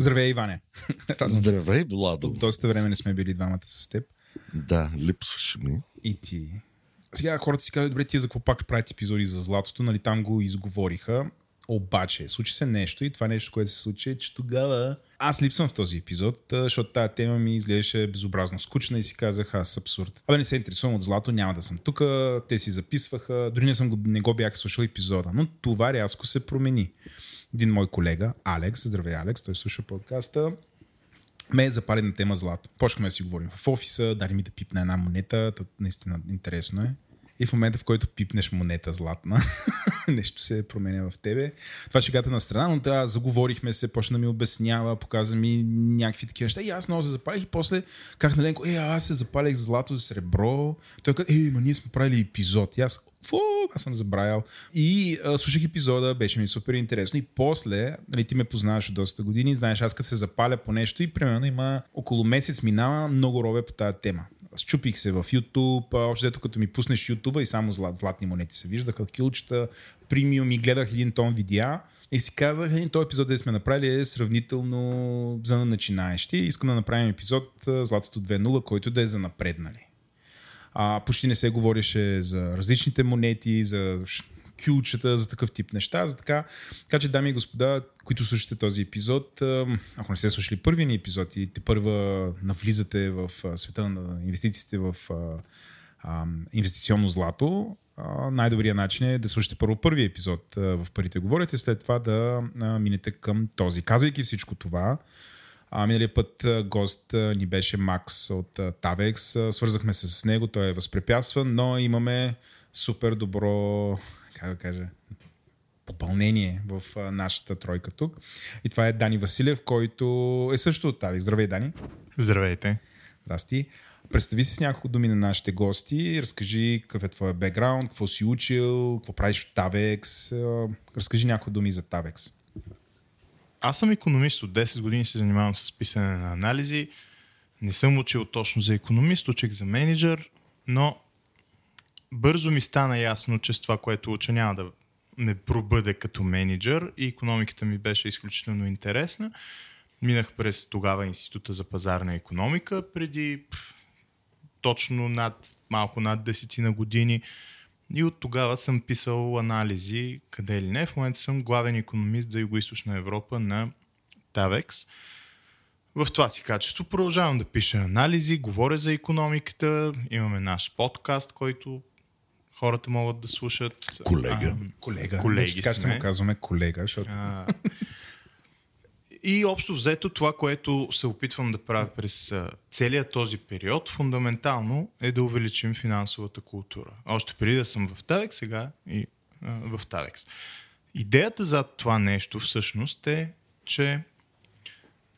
Здравей, Иване. Здравей, Владо. От доста време не сме били двамата с теб. Да, липсваше ми. И ти. Сега хората си казват, добре, ти за какво пак правят епизоди за златото, нали там го изговориха. Обаче, случи се нещо и това нещо, което се случи, е, че тогава аз липсвам в този епизод, защото тази тема ми изглеждаше безобразно скучна и си казах, аз абсурд. Абе не се интересувам от злато, няма да съм тук, те си записваха, дори не, съм го, не го бях слушал епизода, но това рязко се промени. Един мой колега, Алекс, здравей Алекс, той слуша подкаста, ме е запали на тема злато. Почнахме да си говорим в офиса, дали ми да пипна една монета, то наистина интересно е. И в момента, в който пипнеш монета златна, нещо се променя в тебе. Това шегата на страна, но да, заговорихме се, почна ми обяснява, показа ми някакви такива неща. И аз много се запалих и после как на Ленко, е, аз се запалих злато сребро. Той каза, е, ма ние сме правили епизод. И аз, Фу, аз съм забравял. И а, слушах епизода, беше ми супер интересно. И после, нали, ти ме познаваш от доста години, знаеш, аз като се запаля по нещо и примерно има около месец минава, много рове по тази тема. Счупих се в YouTube, общо взето като ми пуснеш YouTube и само злат, златни монети се виждаха, килчета, премиум и гледах един тон видеа. И си казах, един този епизод, да сме направили е сравнително за начинаещи. Искам да направим епизод Златото 2.0, който да е за напреднали. А, почти не се говореше за различните монети, за кюлчета, за такъв тип неща. За така, така че, дами и господа, които слушате този епизод, ако не сте слушали първия ни епизод и те първа навлизате в света на инвестициите в инвестиционно злато, най-добрият начин е да слушате първо първия епизод в Парите говорят и след това да минете към този. Казвайки всичко това, а, миналия път гост ни беше Макс от Tavex. Свързахме се с него, той е възпрепятстван, но имаме супер добро, как да кажа, попълнение в нашата тройка тук. И това е Дани Василев, който е също от Tavex. Здравей, Дани. Здравейте. Здрасти. Представи си с няколко думи на нашите гости. Разкажи какъв е твоя бекграунд, какво си учил, какво правиш в Tavex. Разкажи няколко думи за Tavex. Аз съм економист. От 10 години се занимавам с писане на анализи. Не съм учил точно за економист, учих за менеджер, но бързо ми стана ясно, че с това, което уча, няма да ме пробъде като менеджер и економиката ми беше изключително интересна. Минах през тогава Института за пазарна економика преди точно над, малко над 10 на години. И от тогава съм писал анализи, къде или не. В момента съм главен економист за Юго-Источна Европа на Tavex. В това си качество продължавам да пиша анализи, говоря за економиката, имаме наш подкаст, който хората могат да слушат. Колега. А, колега. Колеги така ще му казваме колега, защото... А, и общо взето това, което се опитвам да правя през целият този период, фундаментално е да увеличим финансовата култура. Още преди да съм в Тавекс, сега и а, в Тавекс. Идеята за това нещо всъщност е, че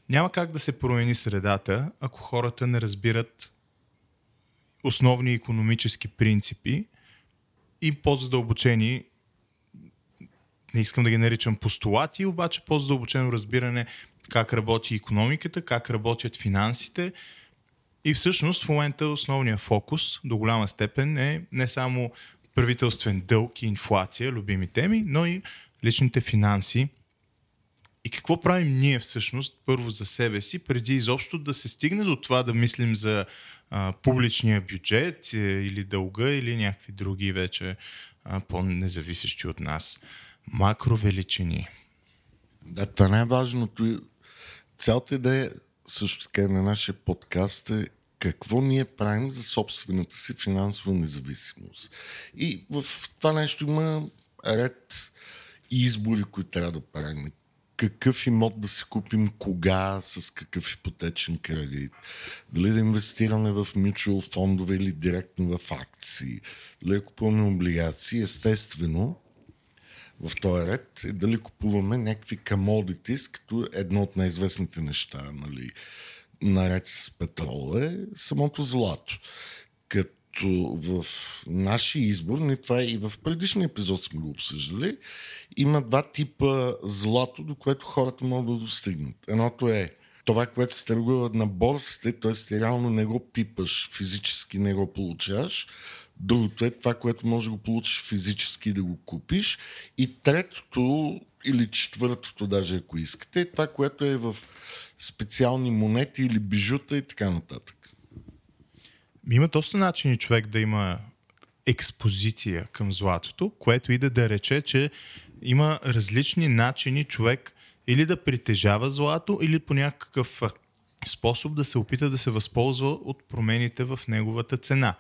няма как да се промени средата, ако хората не разбират основни економически принципи и по-задълбочени не искам да ги наричам постулати, обаче по-задълбочено разбиране как работи економиката, как работят финансите. И всъщност в момента основният фокус до голяма степен е не само правителствен дълг и инфлация, любими теми, но и личните финанси. И какво правим ние всъщност първо за себе си, преди изобщо да се стигне до това да мислим за публичния бюджет е, или дълга или някакви други вече по-независещи от нас макровеличини. Да, това най-важното. Цялата идея също така на нашия подкаст е какво ние правим за собствената си финансова независимост. И в това нещо има ред избори, които трябва да правим. Какъв имот да си купим, кога, с какъв ипотечен кредит. Дали да инвестираме в мючуал фондове или директно в акции. Дали да купуваме облигации. Естествено, в този ред е дали купуваме някакви commodities, като едно от най-известните неща, нали, наред с петрола е самото злато. Като в нашия избор, не това е и в предишния епизод сме го обсъждали, има два типа злато, до което хората могат да достигнат. Едното е това, което се търгува на борсите, т.е. реално не го пипаш, физически не го получаваш, Другото е това, което може да го получиш физически да го купиш. И третото или четвъртото, даже ако искате, това, което е в специални монети или бижута и така нататък. Има доста начини човек да има експозиция към златото, което и да, рече, че има различни начини човек или да притежава злато, или по някакъв способ да се опита да се възползва от промените в неговата цена.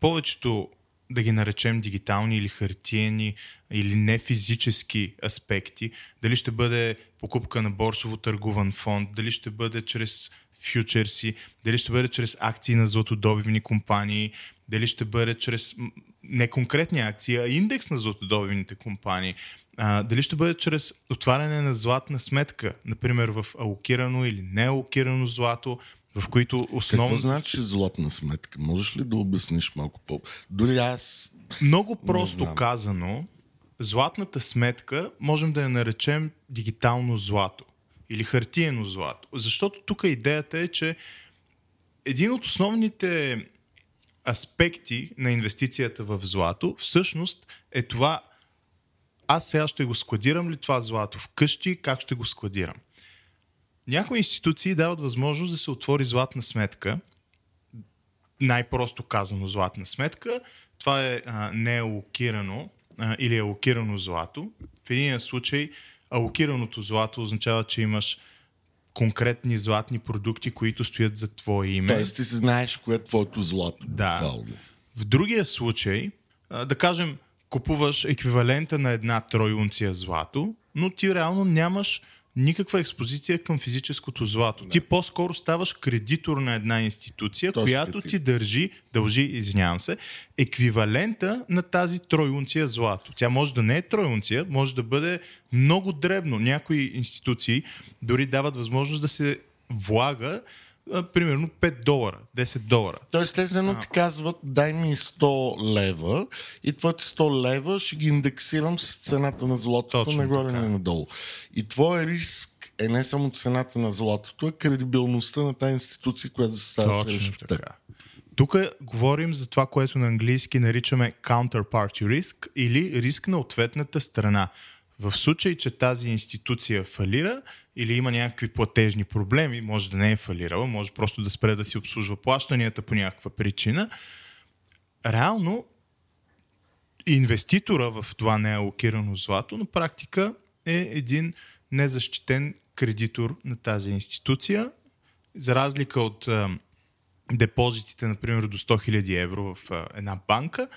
Повечето да ги наречем дигитални или хартиени или не физически аспекти, дали ще бъде покупка на борсово търгуван фонд, дали ще бъде чрез фьючерси, дали ще бъде чрез акции на златодобивни компании, дали ще бъде чрез не конкретни акции, а индекс на златодобивните компании, а, дали ще бъде чрез отваряне на златна сметка, например в алокирано или неалокирано злато, в които основно... Какво значи златна сметка? Можеш ли да обясниш малко по... Дори аз... Много просто казано, златната сметка можем да я наречем дигитално злато или хартиено злато. Защото тук идеята е, че един от основните аспекти на инвестицията в злато всъщност е това аз сега ще го складирам ли това злато вкъщи, как ще го складирам. Някои институции дават възможност да се отвори златна сметка, най-просто казано златна сметка. Това е а, неалокирано а, или алокирано злато. В един случай алокираното злато означава, че имаш конкретни златни продукти, които стоят за твое име. Тоест ти си знаеш кое е твоето злато. Да. Буквално. В другия случай, да кажем, купуваш еквивалента на една тройунция злато, но ти реално нямаш никаква експозиция към физическото злато. Не. Ти по-скоро ставаш кредитор на една институция, Точно която ти. ти държи, дължи, извинявам се, еквивалента на тази тройунция злато. Тя може да не е тройунция, може да бъде много дребно. Някои институции дори дават възможност да се влага а, примерно 5 долара, 10 долара. Тоест те едно ти казват, дай ми 100 лева и твоите 100 лева ще ги индексирам с цената на златото Точно нагоре и надолу. И твой риск е не само цената на златото, а кредибилността на тази институция, която се става срещу така. Тук говорим за това, което на английски наричаме counterparty risk или риск на ответната страна. В случай, че тази институция фалира или има някакви платежни проблеми, може да не е фалирала, може просто да спре да си обслужва плащанията по някаква причина, реално инвеститора в това неалокирано злато на практика е един незащитен кредитор на тази институция, за разлика от депозитите, например, до 100 000 евро в една банка,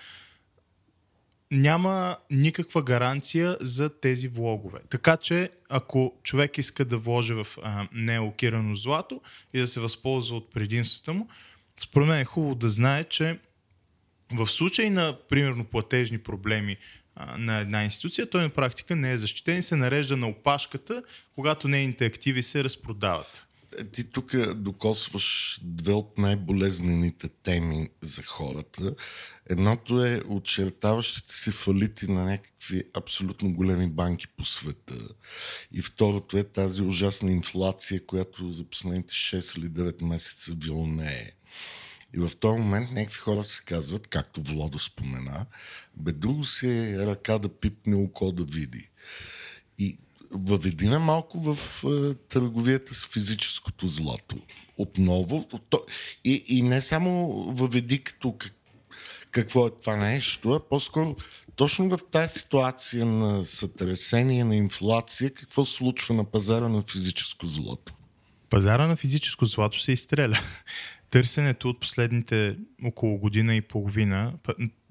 няма никаква гаранция за тези влогове. Така че, ако човек иска да вложи в а, неалокирано злато и да се възползва от предимствата му, според мен е хубаво да знае, че в случай на, примерно, платежни проблеми а, на една институция, той на практика не е защитен и се нарежда на опашката, когато нейните активи се разпродават. Ти тук докосваш две от най-болезнените теми за хората. Едното е очертаващите се фалити на някакви абсолютно големи банки по света. И второто е тази ужасна инфлация, която за последните 6 или 9 месеца вилнее. И в този момент някакви хора се казват, както Владо спомена, бе друго се е ръка да пипне, око да види. И въведи на малко в търговията с физическото злато. Отново. И, и не само въведи като как, какво е това нещо, а по-скоро точно в тази ситуация на сътресение, на инфлация, какво случва на пазара на физическо злато? Пазара на физическо злато се изстреля. Търсенето от последните около година и половина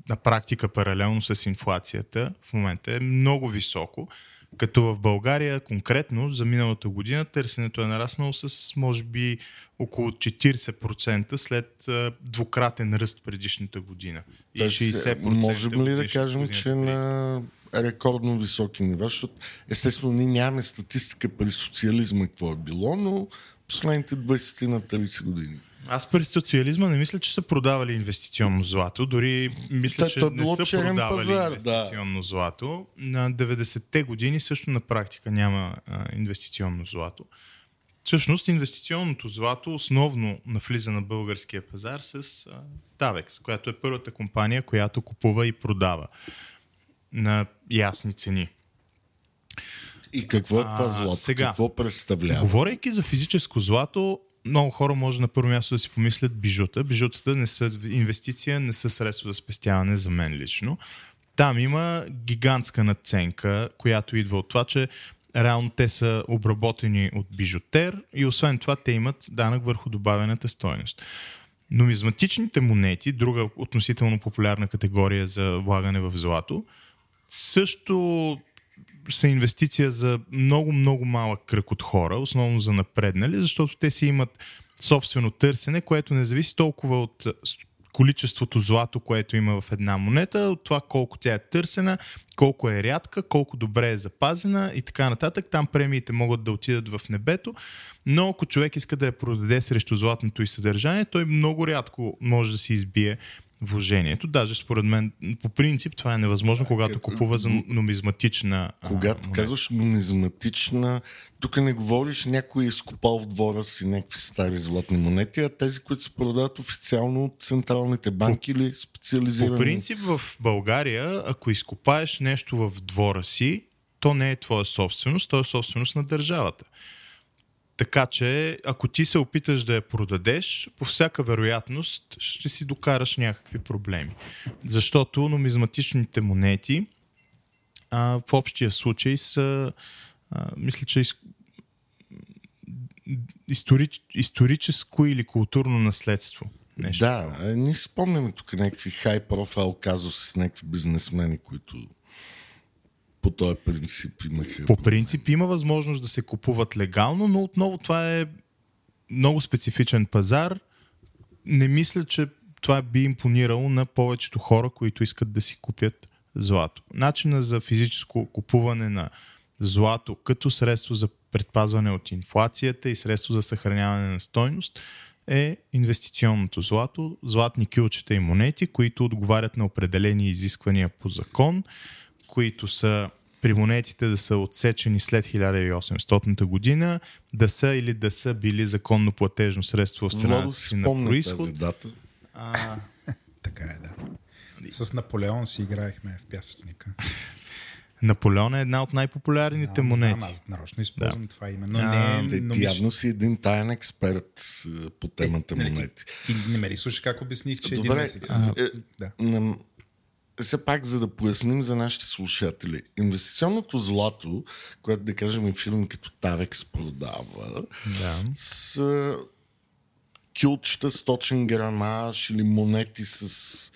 на практика паралелно с инфлацията в момента е много високо. Като в България конкретно за миналата година търсенето е нараснало с може би около 40% след двукратен ръст предишната година. И 60% можем ли да кажем, че на рекордно високи нива, защото естествено ние нямаме статистика при социализма какво е било, но последните 20 на 30 години. Аз при социализма не мисля, че са продавали инвестиционно злато. Дори мисля, че не са продавали пазар, инвестиционно да. злато. На 90-те години също на практика няма а, инвестиционно злато. Всъщност инвестиционното злато основно навлиза на българския пазар с а, Tavex, която е първата компания, която купува и продава на ясни цени. И какво е това злато? сега. Какво представлява? Говорейки за физическо злато, много хора може на първо място да си помислят бижута. Бижутата не са инвестиция, не са средство за спестяване за мен лично. Там има гигантска надценка, която идва от това, че реално те са обработени от бижутер и освен това те имат данък върху добавената стоеност. Нумизматичните монети, друга относително популярна категория за влагане в злато, също са инвестиция за много, много малък кръг от хора, основно за напреднали, защото те си имат собствено търсене, което не зависи толкова от количеството злато, което има в една монета, от това колко тя е търсена, колко е рядка, колко добре е запазена и така нататък. Там премиите могат да отидат в небето, но ако човек иска да я продаде срещу златното и съдържание, той много рядко може да си избие вложението. Даже според мен, по принцип, това е невъзможно, когато как- купува за нумизматична Когато монета. казваш нумизматична, тук не говориш някой е изкопал в двора си някакви стари златни монети, а тези, които се продават официално от централните банки или специализирани. По принцип в България, ако изкопаеш нещо в двора си, то не е твоя собственост, то е собственост на държавата. Така че, ако ти се опиташ да я продадеш, по всяка вероятност ще си докараш някакви проблеми. Защото нумизматичните монети а, в общия случай са, а, мисля, че из... историч... историческо или културно наследство. Нещо. Да, е, си спомняме тук някакви хай профайл казуси с някакви бизнесмени, които по този принцип имаха. По принцип има възможност да се купуват легално, но отново това е много специфичен пазар. Не мисля, че това би импонирало на повечето хора, които искат да си купят злато. Начина за физическо купуване на злато като средство за предпазване от инфлацията и средство за съхраняване на стойност е инвестиционното злато, златни кюлчета и монети, които отговарят на определени изисквания по закон, които са при монетите да са отсечени след 1800 година, да са или да са били законно платежно средство в страната си на происход. тази дата. Така е, да. С Наполеон си играехме в пясъчника. Наполеон е една от най-популярните Знам, монети. Знам, аз нарочно използвам това име. Но А, не, Те, но ти явно си един таен експерт е, по темата нали, монети. Ти, ти не ме ли слушаш как обясних, че един Добре, месец? е, да. Все пак, за да поясним за нашите слушатели. Инвестиционното злато, което да кажем и фирми като Тавекс продава, Да. с кюлчета с точен грамаж или монети с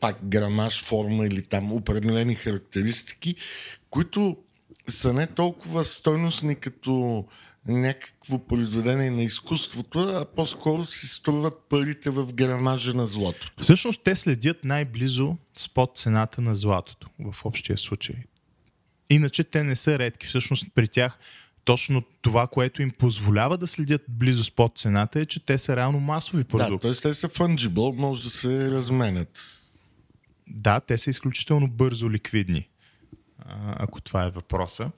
пак грамаж, форма или там определени характеристики, които са не толкова стойностни като някакво произведение на изкуството, а по-скоро си струват парите в грамажа на златото. Всъщност те следят най-близо спод цената на златото в общия случай. Иначе те не са редки. Всъщност при тях точно това, което им позволява да следят близо спод цената е, че те са реално масови Да, продукти. т.е. те са fungible, може да се разменят. Да, те са изключително бързо ликвидни, ако това е въпроса.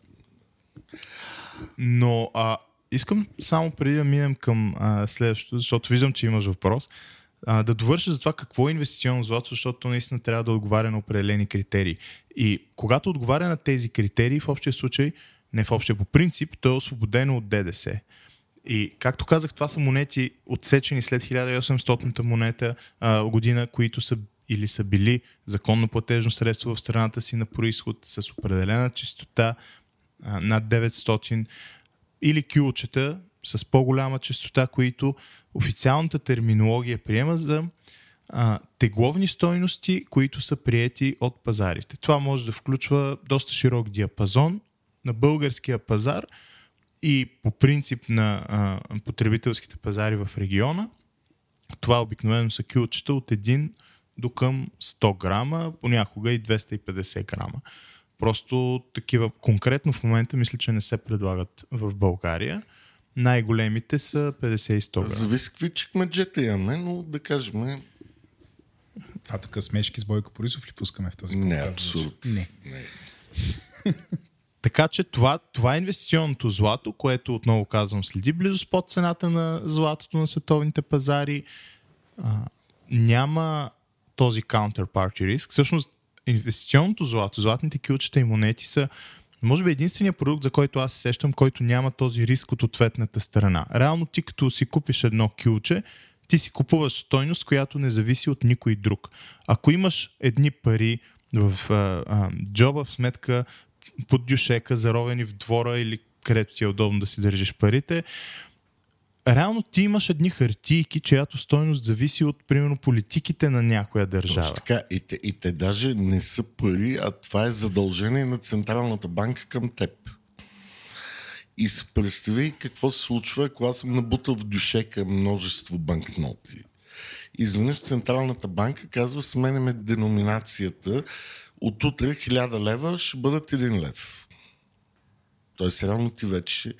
Но а, искам само преди да минем към а, следващото, защото виждам, че имаш въпрос, а, да довърша за това какво е инвестиционно злато, защото то наистина трябва да отговаря на определени критерии. И когато отговаря на тези критерии, в общия случай, не в общия по принцип, то е освободено от ДДС. И както казах, това са монети отсечени след 1800-та монета а, година, които са или са били законно платежно средство в страната си на происход с определена чистота над 900 или кюлчета с по-голяма частота, които официалната терминология приема за а, тегловни стойности, които са приети от пазарите. Това може да включва доста широк диапазон на българския пазар и по принцип на а, потребителските пазари в региона. Това обикновено са кюлчета от 1 до към 100 грама, понякога и 250 грама. Просто такива конкретно в момента мисля, че не се предлагат в България. Най-големите са 50 и 100 грама. Зависи какви чекмеджета имаме, но да кажем, Това тук смешки с Бойко Борисов ли пускаме в този не е абсурд. Не. не. Така че това, това е инвестиционното злато, което отново казвам следи близо под цената на златото на световните пазари. А, няма този counterparty риск. Всъщност инвестиционното злато, златните кюлчета и монети са Може би единствения продукт, за който аз се сещам, който няма този риск от ответната страна. Реално ти като си купиш едно кюлче, ти си купуваш стойност, която не зависи от никой друг. Ако имаш едни пари в а, а, джоба, в сметка под дюшека, заровени в двора или където ти е удобно да си държиш парите, реално ти имаш едни хартийки, чиято стойност зависи от, примерно, политиките на някоя държава. Точно така. И те, и те даже не са пари, а това е задължение на Централната банка към теб. И се представи какво се случва, ако аз съм набутал в дюшека множество банкноти. Изведнъж Централната банка казва, сменяме деноминацията. От утре 1000 лева ще бъдат 1 лев. Тоест, реално ти вече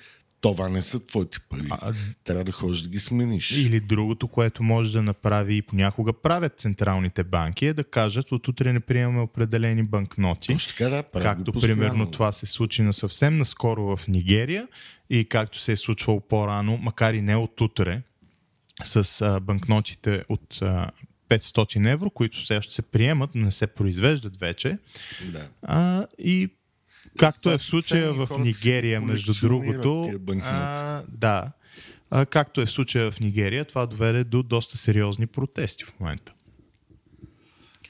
това не са твоите пари. А- Трябва да ходиш да ги смениш. Или другото, което може да направи и понякога правят централните банки, е да кажат, от утре не приемаме определени банкноти. Точно така, да, Както примерно това се случи на съвсем наскоро в Нигерия и както се е случвало по-рано, макар и не от утре, с а, банкнотите от а, 500 евро, които все още се приемат, но не се произвеждат вече. Да. А, и както е в случая в Нигерия, между другото, а, да, а, както е в случая в Нигерия, това доведе до доста сериозни протести в момента.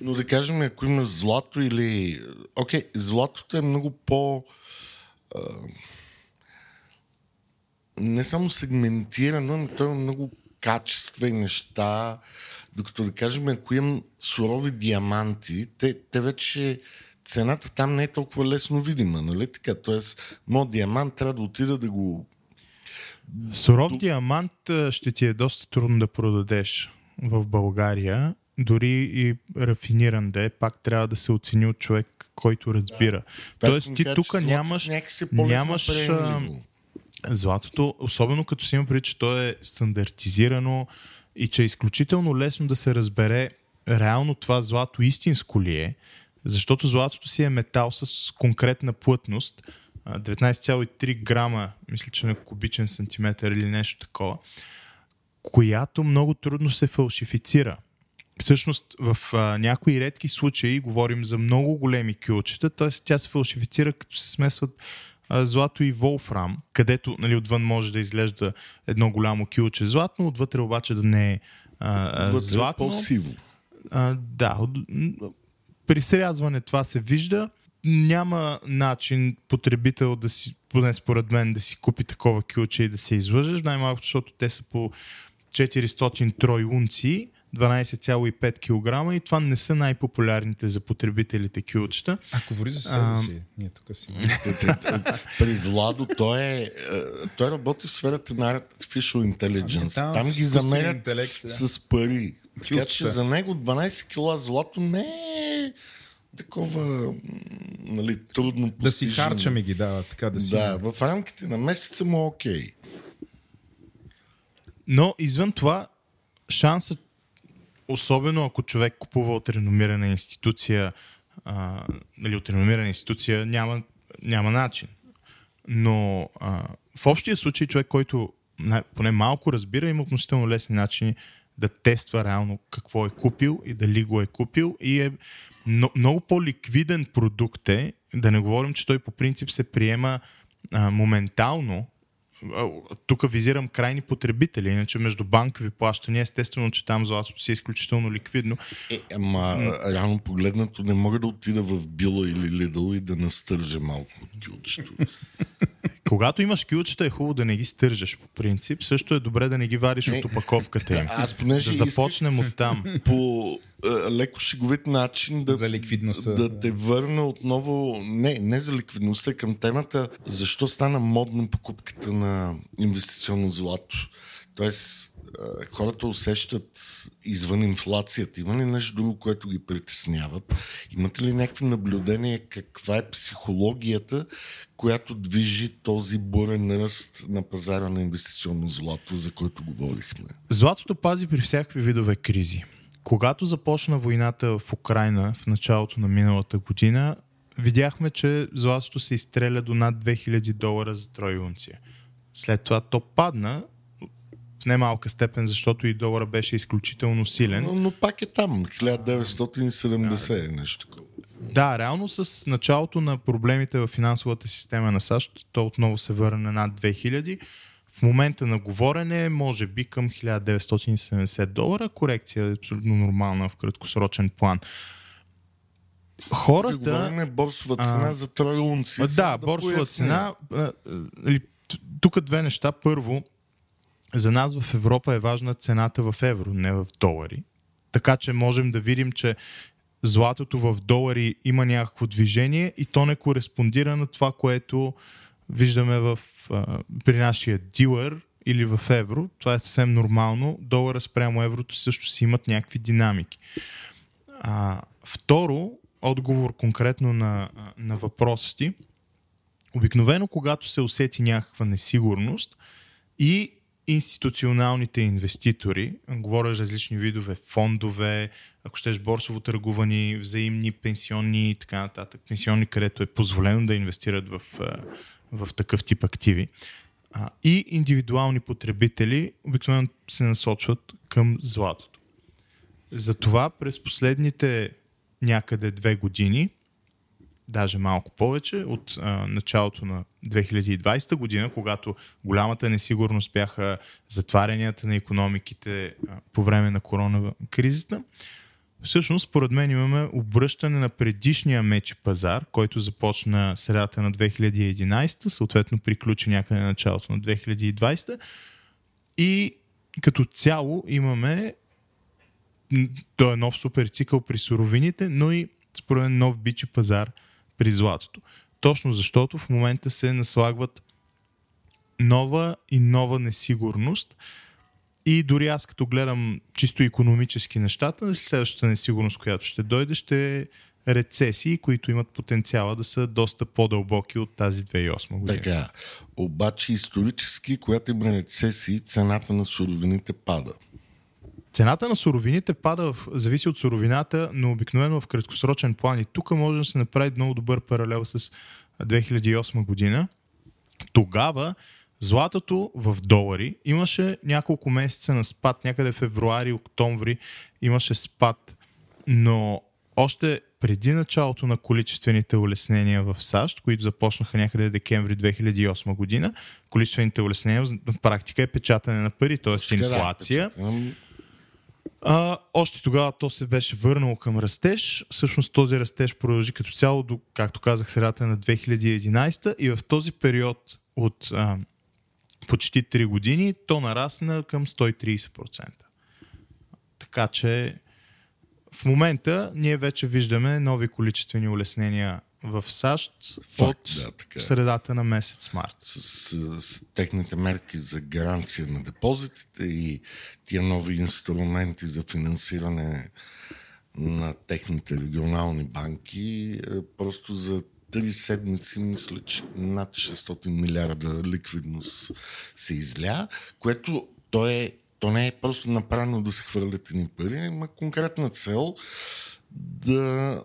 Но да кажем, ако има злато или... Окей, златото е много по... А, не само сегментирано, но то е много качества и неща. Докато да кажем, ако имам сурови диаманти, те, те вече цената там не е толкова лесно видима, нали така? Тоест, моят диамант трябва да отида да го... Суров диамант а, ще ти е доста трудно да продадеш в България. Дори и рафиниран да е, пак трябва да се оцени от човек, който разбира. Тоест Аз ми ти тук нямаш, е нямаш приемливо. златото, особено като си има преди, че то е стандартизирано и че е изключително лесно да се разбере реално това злато истинско ли е, защото златото си е метал с конкретна плътност, а, 19,3 грама, мисля, че на кубичен сантиметър или нещо такова, която много трудно се фалшифицира. Всъщност в а, някои редки случаи говорим за много големи кюлчета, т.е. тя се фалшифицира като се смесват а, злато и волфрам, където нали, отвън може да изглежда едно голямо кюлче златно, отвътре обаче да не е а, а, е златно. по-сиво. А, да, при срязване това се вижда. Няма начин потребител да си, поне според мен, да си купи такова кюлче и да се излъжеш, най-малко, защото те са по 400 трой унции, 12,5 кг и това не са най-популярните за потребителите кюлчета. А, говори за себе А, си. Ние тук си. При Владо той е, е, той работи в сферата на Artificial Intelligence. Там Там, ги замерят интелект, да. с пари. Така че за него 12 кила злато не е такова нали, трудно Да си постижимо. харчаме ги, да, така да си. Да, в рамките на месеца му е окей. Но извън това, шансът, особено ако човек купува от реномирана институция, а, нали, от реномирана институция, няма, няма начин. Но а, в общия случай човек, който поне малко разбира, има относително лесни начини да тества реално какво е купил и дали го е купил. И е но, много по-ликвиден продукт е, да не говорим, че той по принцип се приема а, моментално, тук визирам крайни потребители, иначе между банкови плащания, естествено, че там златото си е изключително ликвидно. Е, ама реално погледнато не мога да отида в Била или Лидъл и да настържа малко от кюлчето. Когато имаш кюлчета е хубаво да не ги стържаш по принцип. Също е добре да не ги вариш от опаковката им. Аз понеже да исках- започнем от там. по леко шеговит начин да, За ликвидността. да те върна отново, не, не за ликвидността, към темата, защо стана модно покупката на инвестиционно злато. Тоест, е, хората усещат извън инфлацията. Има ли нещо друго, което ги притесняват? Имате ли някакви наблюдения каква е психологията, която движи този бурен ръст на пазара на инвестиционно злато, за който говорихме? Златото пази при всякакви видове кризи. Когато започна войната в Украина в началото на миналата година, видяхме, че златото се изстреля до над 2000 долара за трой унция. След това то падна в немалка степен, защото и долара беше изключително силен. Но, но пак е там, 1970 е нещо такова. Да, реално с началото на проблемите в финансовата система на САЩ, то отново се върна на над 2000. В момента на говорене, може би към 1970 долара, корекция е абсолютно нормална в краткосрочен план. Хората... Говорим борсова цена А, за трой унци. А, Само да, борсова поясня. цена. Тук две неща. Първо, за нас в Европа е важна цената в евро, не в долари. Така че можем да видим, че златото в долари има някакво движение и то не кореспондира на това, което виждаме в, а, при нашия дилър или в евро. Това е съвсем нормално. Долара спрямо еврото също си имат някакви динамики. А, второ, отговор конкретно на, на въпроса. Обикновено, когато се усети някаква несигурност и институционалните инвеститори, говоря за различни видове фондове, ако щеш борсово търгувани, взаимни, пенсионни и така нататък, пенсионни, където е позволено да инвестират в, в такъв тип активи, а, и индивидуални потребители обикновено се насочват към златото. Затова през последните някъде две години, даже малко повече, от а, началото на 2020 година, когато голямата несигурност бяха затварянията на економиките а, по време на корона кризата, всъщност, според мен, имаме обръщане на предишния мече пазар, който започна средата на 2011, съответно приключи някъде на началото на 2020 и като цяло имаме той е нов супер цикъл при суровините, но и според нов бичи пазар при златото. Точно защото в момента се наслагват нова и нова несигурност и дори аз като гледам чисто економически нещата, следващата несигурност, която ще дойде, ще е рецесии, които имат потенциала да са доста по-дълбоки от тази 2008 година. Така. Обаче исторически, когато има рецесии, цената на суровините пада. Цената на суровините пада, в, зависи от суровината, но обикновено в краткосрочен план. И тук може да се направи много добър паралел с 2008 година. Тогава златото в долари имаше няколко месеца на спад, някъде февруари, октомври имаше спад, но още преди началото на количествените улеснения в САЩ, които започнаха някъде декември 2008 година, количествените улеснения на практика е печатане на пари, т.е. Инфлация. А, още тогава то се беше върнало към растеж. Всъщност този растеж продължи като цяло до, както казах, средата на 2011 и в този период от а, почти 3 години то нарасна към 130%. Така че в момента ние вече виждаме нови количествени улеснения в САЩ Факт, от да, така е. средата на месец март. с, с, с техните мерки за гаранция на депозитите и тия нови инструменти за финансиране на техните регионални банки, е, просто за три седмици, мисля, че над 600 милиарда ликвидност се изля, което то, е, то не е просто направено да се хвърлят ни пари, има конкретна цел да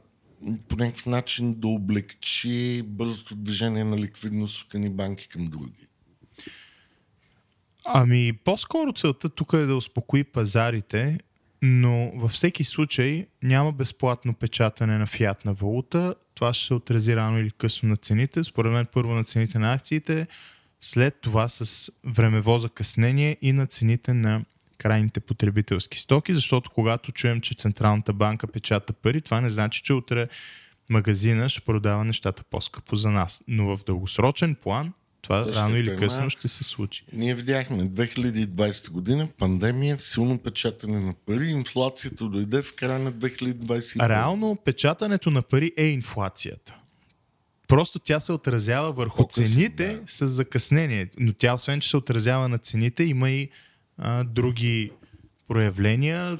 по някакъв начин да облегчи бързото движение на ликвидност от едни банки към други. Ами, по-скоро целта тук е да успокои пазарите, но във всеки случай няма безплатно печатане на фиатна валута. Това ще се отрази рано или късно на цените. Според мен първо на цените на акциите, след това с времево закъснение и на цените на крайните потребителски стоки, защото когато чуем, че Централната банка печата пари, това не значи, че утре магазина ще продава нещата по-скъпо за нас. Но в дългосрочен план това ще рано или късно ще се случи. Ние видяхме 2020 година пандемия, силно печатане на пари, инфлацията дойде в края на 2021. А реално печатането на пари е инфлацията. Просто тя се отразява върху По-късно, цените да. с закъснение. Но тя, освен че се отразява на цените, има и а, други проявления.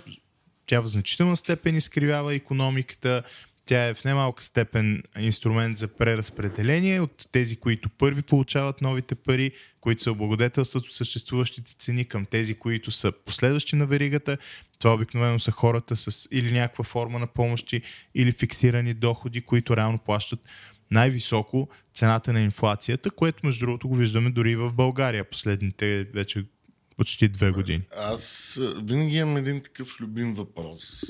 Тя в значителна степен изкривява економиката. Тя е в немалка степен инструмент за преразпределение от тези, които първи получават новите пари, които се облагодетелстват от съществуващите цени към тези, които са последващи на веригата. Това обикновено са хората с или някаква форма на помощи, или фиксирани доходи, които реално плащат най-високо цената на инфлацията, което между другото го виждаме дори и в България последните вече почти две години. Аз винаги имам един такъв любим въпрос.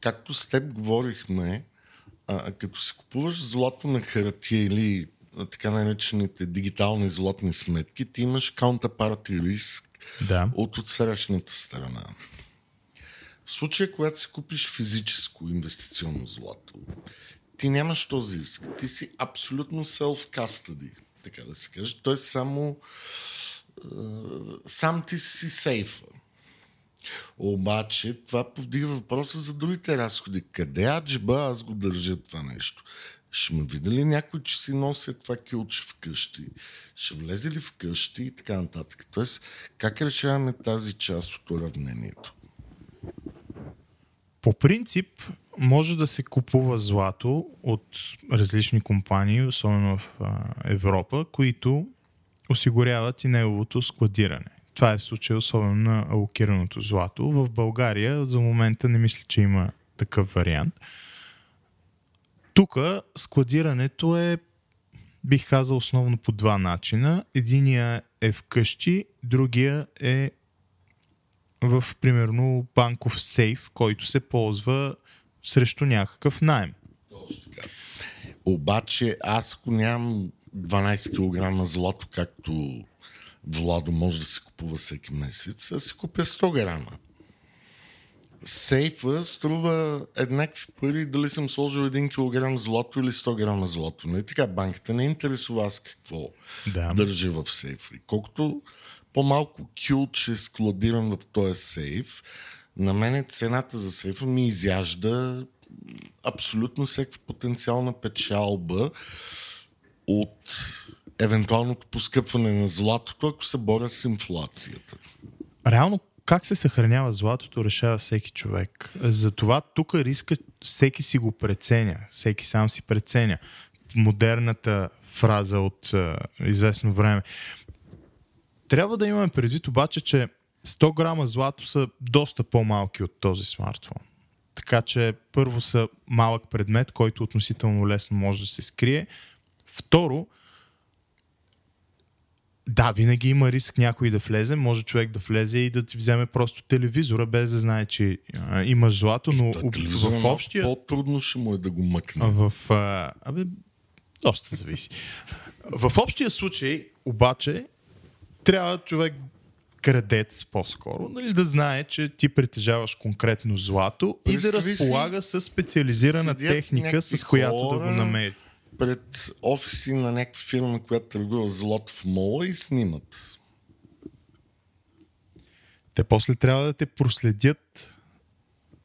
Както с теб говорихме, а, като си купуваш злато на хартия или така наречените дигитални злотни сметки, ти имаш counterparty риск Да. от отсрещната страна. В случая, когато си купиш физическо инвестиционно злато, ти нямаш този риск. Ти си абсолютно self-custody, така да се каже. Само е, сам ти си сейфа. Обаче това повдига въпроса за другите разходи. Къде аджба аз го държа това нещо? Ще ме види ли някой, че си нося това килче вкъщи? Ще влезе ли вкъщи и така нататък? Тоест, как решаваме тази част от уравнението? По принцип, може да се купува злато от различни компании, особено в Европа, които осигуряват и неговото складиране. Това е в случая особено на алокираното злато. В България за момента не мисля, че има такъв вариант. Тук складирането е, бих казал, основно по два начина. Единия е вкъщи, другия е в, примерно, банков сейф, който се ползва срещу някакъв найем. Обаче аз ако нямам 12 кг злато, както Владо може да се купува всеки месец, аз си купя 100 грама. Сейфа струва еднакви пари дали съм сложил 1 кг злато или 100 грама злато. Не така, банката не интересува аз какво Да. държи в сейфа. И колкото по-малко кюлче складирам в този сейф, на мен цената за сейфа ми изяжда абсолютно всякаква потенциална печалба от евентуалното поскъпване на златото, ако се боря с инфлацията. Реално, как се съхранява златото, решава всеки човек. Затова тук риска всеки си го преценя. Всеки сам си преценя. Модерната фраза от е, известно време. Трябва да имаме предвид обаче, че 100 грама злато са доста по-малки от този смартфон. Така че първо са малък предмет, който относително лесно може да се скрие. Второ, да, винаги има риск някой да влезе. Може човек да влезе и да ти вземе просто телевизора, без да знае, че а, имаш злато, но Той в, в общия... По-трудно ще му е да го мъкне. В, а, абе, доста зависи. В общия случай, обаче, трябва човек крадец по-скоро, нали, да знае, че ти притежаваш конкретно злато и да Представи си, разполага с специализирана техника, с която да го хора, намери. Пред офиси на някаква фирма, която търгува злото в мола и снимат. Те после трябва да те проследят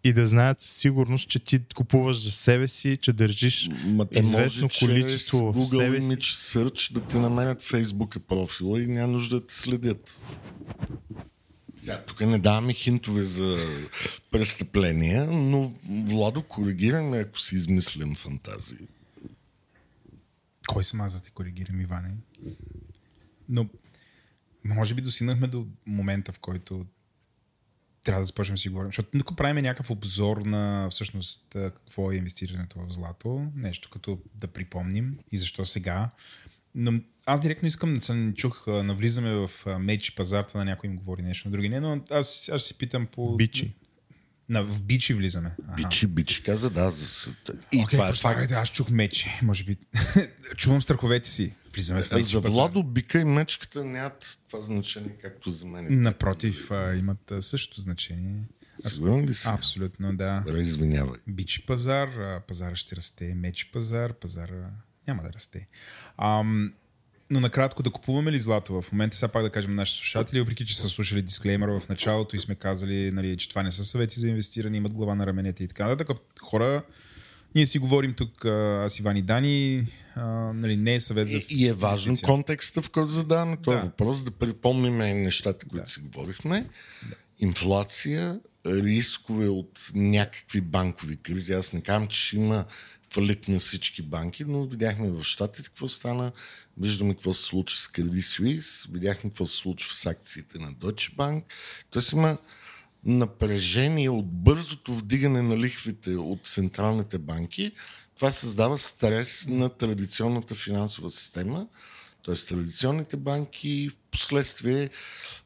и да знаят със сигурност, че ти купуваш за себе си, че държиш Ма те известно може количество в Google себе си. Image Search да ти намерят Фейсбука профила и няма нужда да те следят. Сега, тук не даваме хинтове за престъпления, но Владо, коригираме, ако си измислям фантазии. Кой съм аз да те коригирам, Иване? Но може би досинахме до момента, в който трябва да започнем да си говорим. Защото тук правим някакъв обзор на всъщност какво е инвестирането в злато. Нещо като да припомним и защо сега. Но аз директно искам, съм чух, а, навлизаме в меч пазар, това на някой им говори нещо, на други не, но аз, аз ще си питам по... Бичи. На, в бичи влизаме. Аха. Бичи, бичи, каза да. За... И Окей, това е okay, факт. аз чух мечи, може би. Чувам страховете си. Влизаме в мечи За. Владо бика и мечката нямат това значение, както за мен. Напротив, а, имат същото значение. Сигурен ли си? Абсолютно, да. Добре, извинявай. Бичи пазар, пазара ще расте, мечи пазар, пазара няма да расте. Ам, но накратко да купуваме ли злато в момента, сега пак да кажем на нашите слушатели, въпреки че са слушали дисклеймера в началото и сме казали, нали, че това не са съвети за инвестиране, имат глава на раменете и така нататък. Хора, ние си говорим тук, аз Иван и Дани, а, нали, не е съвет за И, и е важно инвестиция. контекста, в който задаваме този Да. въпрос, да припомним нещата, които си говорихме. Инфлация, рискове от някакви банкови кризи. Аз не казвам, че ще има фалит на всички банки, но видяхме в Штатите какво стана, виждаме какво се случи с Credit Suisse, видяхме какво се случва с акциите на Deutsche Bank. Тоест има напрежение от бързото вдигане на лихвите от централните банки. Това създава стрес на традиционната финансова система, т.е. традиционните банки, в последствие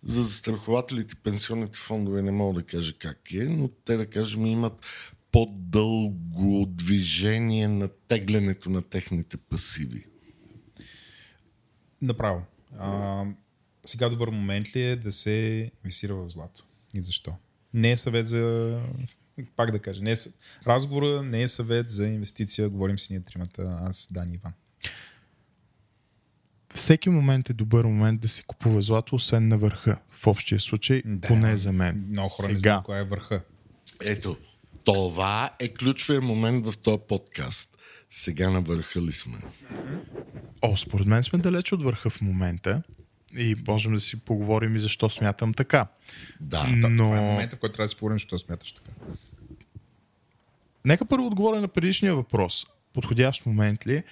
за застрахователите, пенсионните фондове не мога да кажа как е, но те да кажем имат по-дълго движение на теглянето на техните пасиви? Направо. А, сега добър момент ли е да се инвестира в злато? И защо? Не е съвет за... Пак да кажа, не е, разговора не е съвет за инвестиция. Говорим си ние тримата, аз, Дани и Иван. Всеки момент е добър момент да се купува злато, освен на върха. В общия случай, Да. поне за мен. Много хора не Сега, знаят коя е върха. Ето, това е ключовия момент в този подкаст. Сега на върха ли сме? О, според мен сме далеч от върха в момента. И можем да си поговорим и защо смятам така. Да. Но... Това е момента, в който трябва да си поговорим, защо смяташ така. Нека първо отговоря на предишния въпрос. Подходящ момент ли е?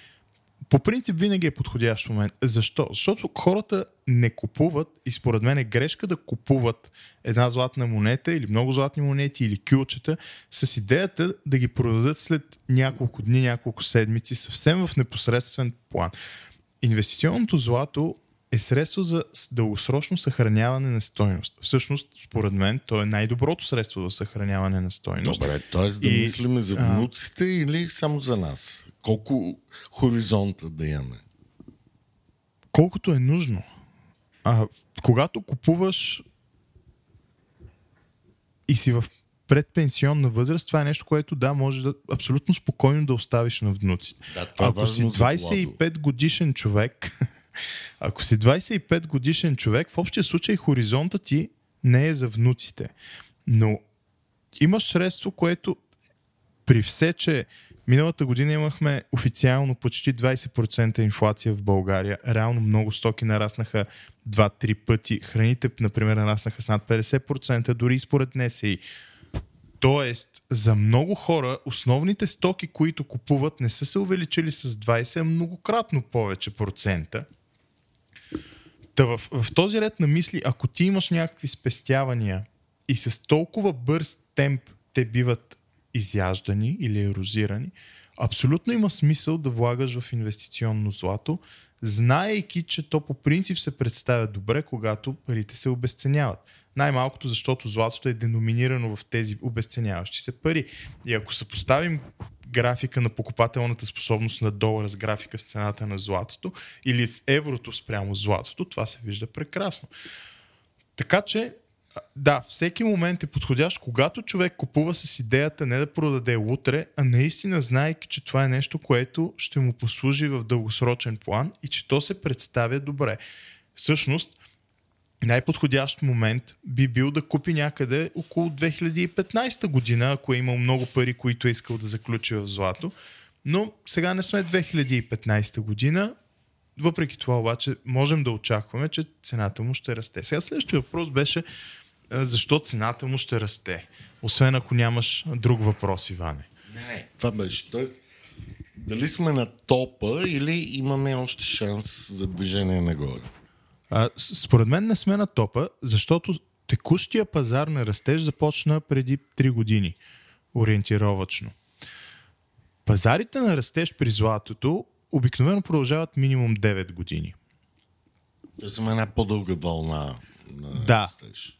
По принцип винаги е подходящ момент. Защо? Защото хората не купуват и според мен е грешка да купуват една златна монета или много златни монети или кюлчета с идеята да ги продадат след няколко дни, няколко седмици, съвсем в непосредствен план. Инвестиционното злато е средство за дългосрочно съхраняване на стойност. Всъщност, според мен, то е най-доброто средство за съхраняване на стойност. Добре, т.е. да И, мислиме за а- внуците или само за нас? Колко хоризонта да имаме? колкото е нужно. А, когато купуваш и си в предпенсионна възраст, това е нещо, което да, може да абсолютно спокойно да оставиш на внуците. Да, е Ако си важно за 25 годишен човек, ако си 25 годишен човек, в общия случай хоризонта ти не е за внуците. Но имаш средство, което при все, че миналата година имахме официално почти 20% инфлация в България, реално много стоки нараснаха 2-3 пъти, храните, например, нараснаха с над 50%, дори и според НСИ. Тоест, за много хора основните стоки, които купуват, не са се увеличили с 20, а многократно повече процента. Та в, в този ред на мисли, ако ти имаш някакви спестявания и с толкова бърз темп те биват изяждани или ерозирани, абсолютно има смисъл да влагаш в инвестиционно злато, знаейки, че то по принцип се представя добре, когато парите се обесценяват. Най-малкото, защото златото е деноминирано в тези обесценяващи се пари. И ако съпоставим графика на покупателната способност на долара с графика с цената на златото или с еврото спрямо златото, това се вижда прекрасно. Така че, да, всеки момент е подходящ, когато човек купува с идеята не да продаде утре, а наистина знаейки, че това е нещо, което ще му послужи в дългосрочен план и че то се представя добре. Всъщност, най-подходящ момент би бил да купи някъде около 2015 година, ако е имал много пари, които е искал да заключи в злато. Но сега не сме 2015 година. Въпреки това обаче можем да очакваме, че цената му ще расте. Сега следващия въпрос беше защо цената му ще расте. Освен ако нямаш друг въпрос, Иване. Не, не. Това беше. Тоест, дали сме на топа или имаме още шанс за движение нагоре? А, според мен не сме на топа, защото текущия пазар на растеж започна преди 3 години, ориентировачно. Пазарите на растеж при златото обикновено продължават минимум 9 години. Тоест има една по-дълга вълна на Да. растеж.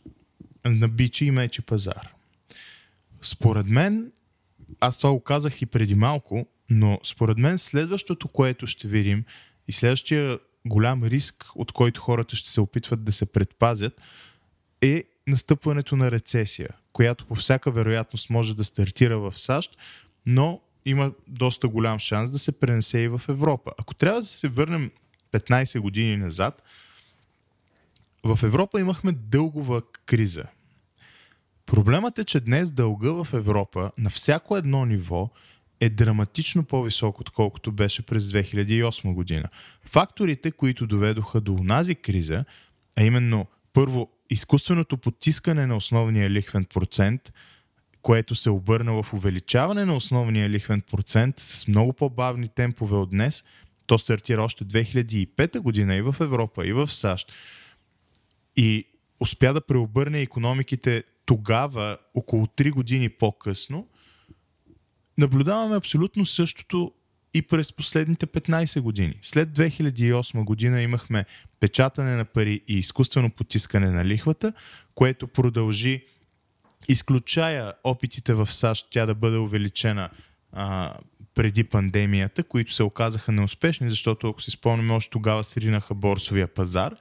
на бичи и мечи пазар. Според мен, аз това го казах и преди малко, но според мен следващото, което ще видим и следващия голям риск, от който хората ще се опитват да се предпазят, е настъпването на рецесия, която по всяка вероятност може да стартира в САЩ, но има доста голям шанс да се пренесе и в Европа. Ако трябва да се върнем 15 години назад, в Европа имахме дългова криза. Проблемът е, че днес дълга в Европа на всяко едно ниво е драматично по-висок, отколкото беше през 2008 година. Факторите, които доведоха до онази криза, а именно първо изкуственото потискане на основния лихвен процент, което се обърна в увеличаване на основния лихвен процент с много по-бавни темпове от днес, то стартира още 2005 година и в Европа, и в САЩ и успя да преобърне економиките тогава, около 3 години по-късно, наблюдаваме абсолютно същото и през последните 15 години. След 2008 година имахме печатане на пари и изкуствено потискане на лихвата, което продължи изключая опитите в САЩ тя да бъде увеличена а, преди пандемията, които се оказаха неуспешни, защото ако си спомняме, още тогава се ринаха борсовия пазар.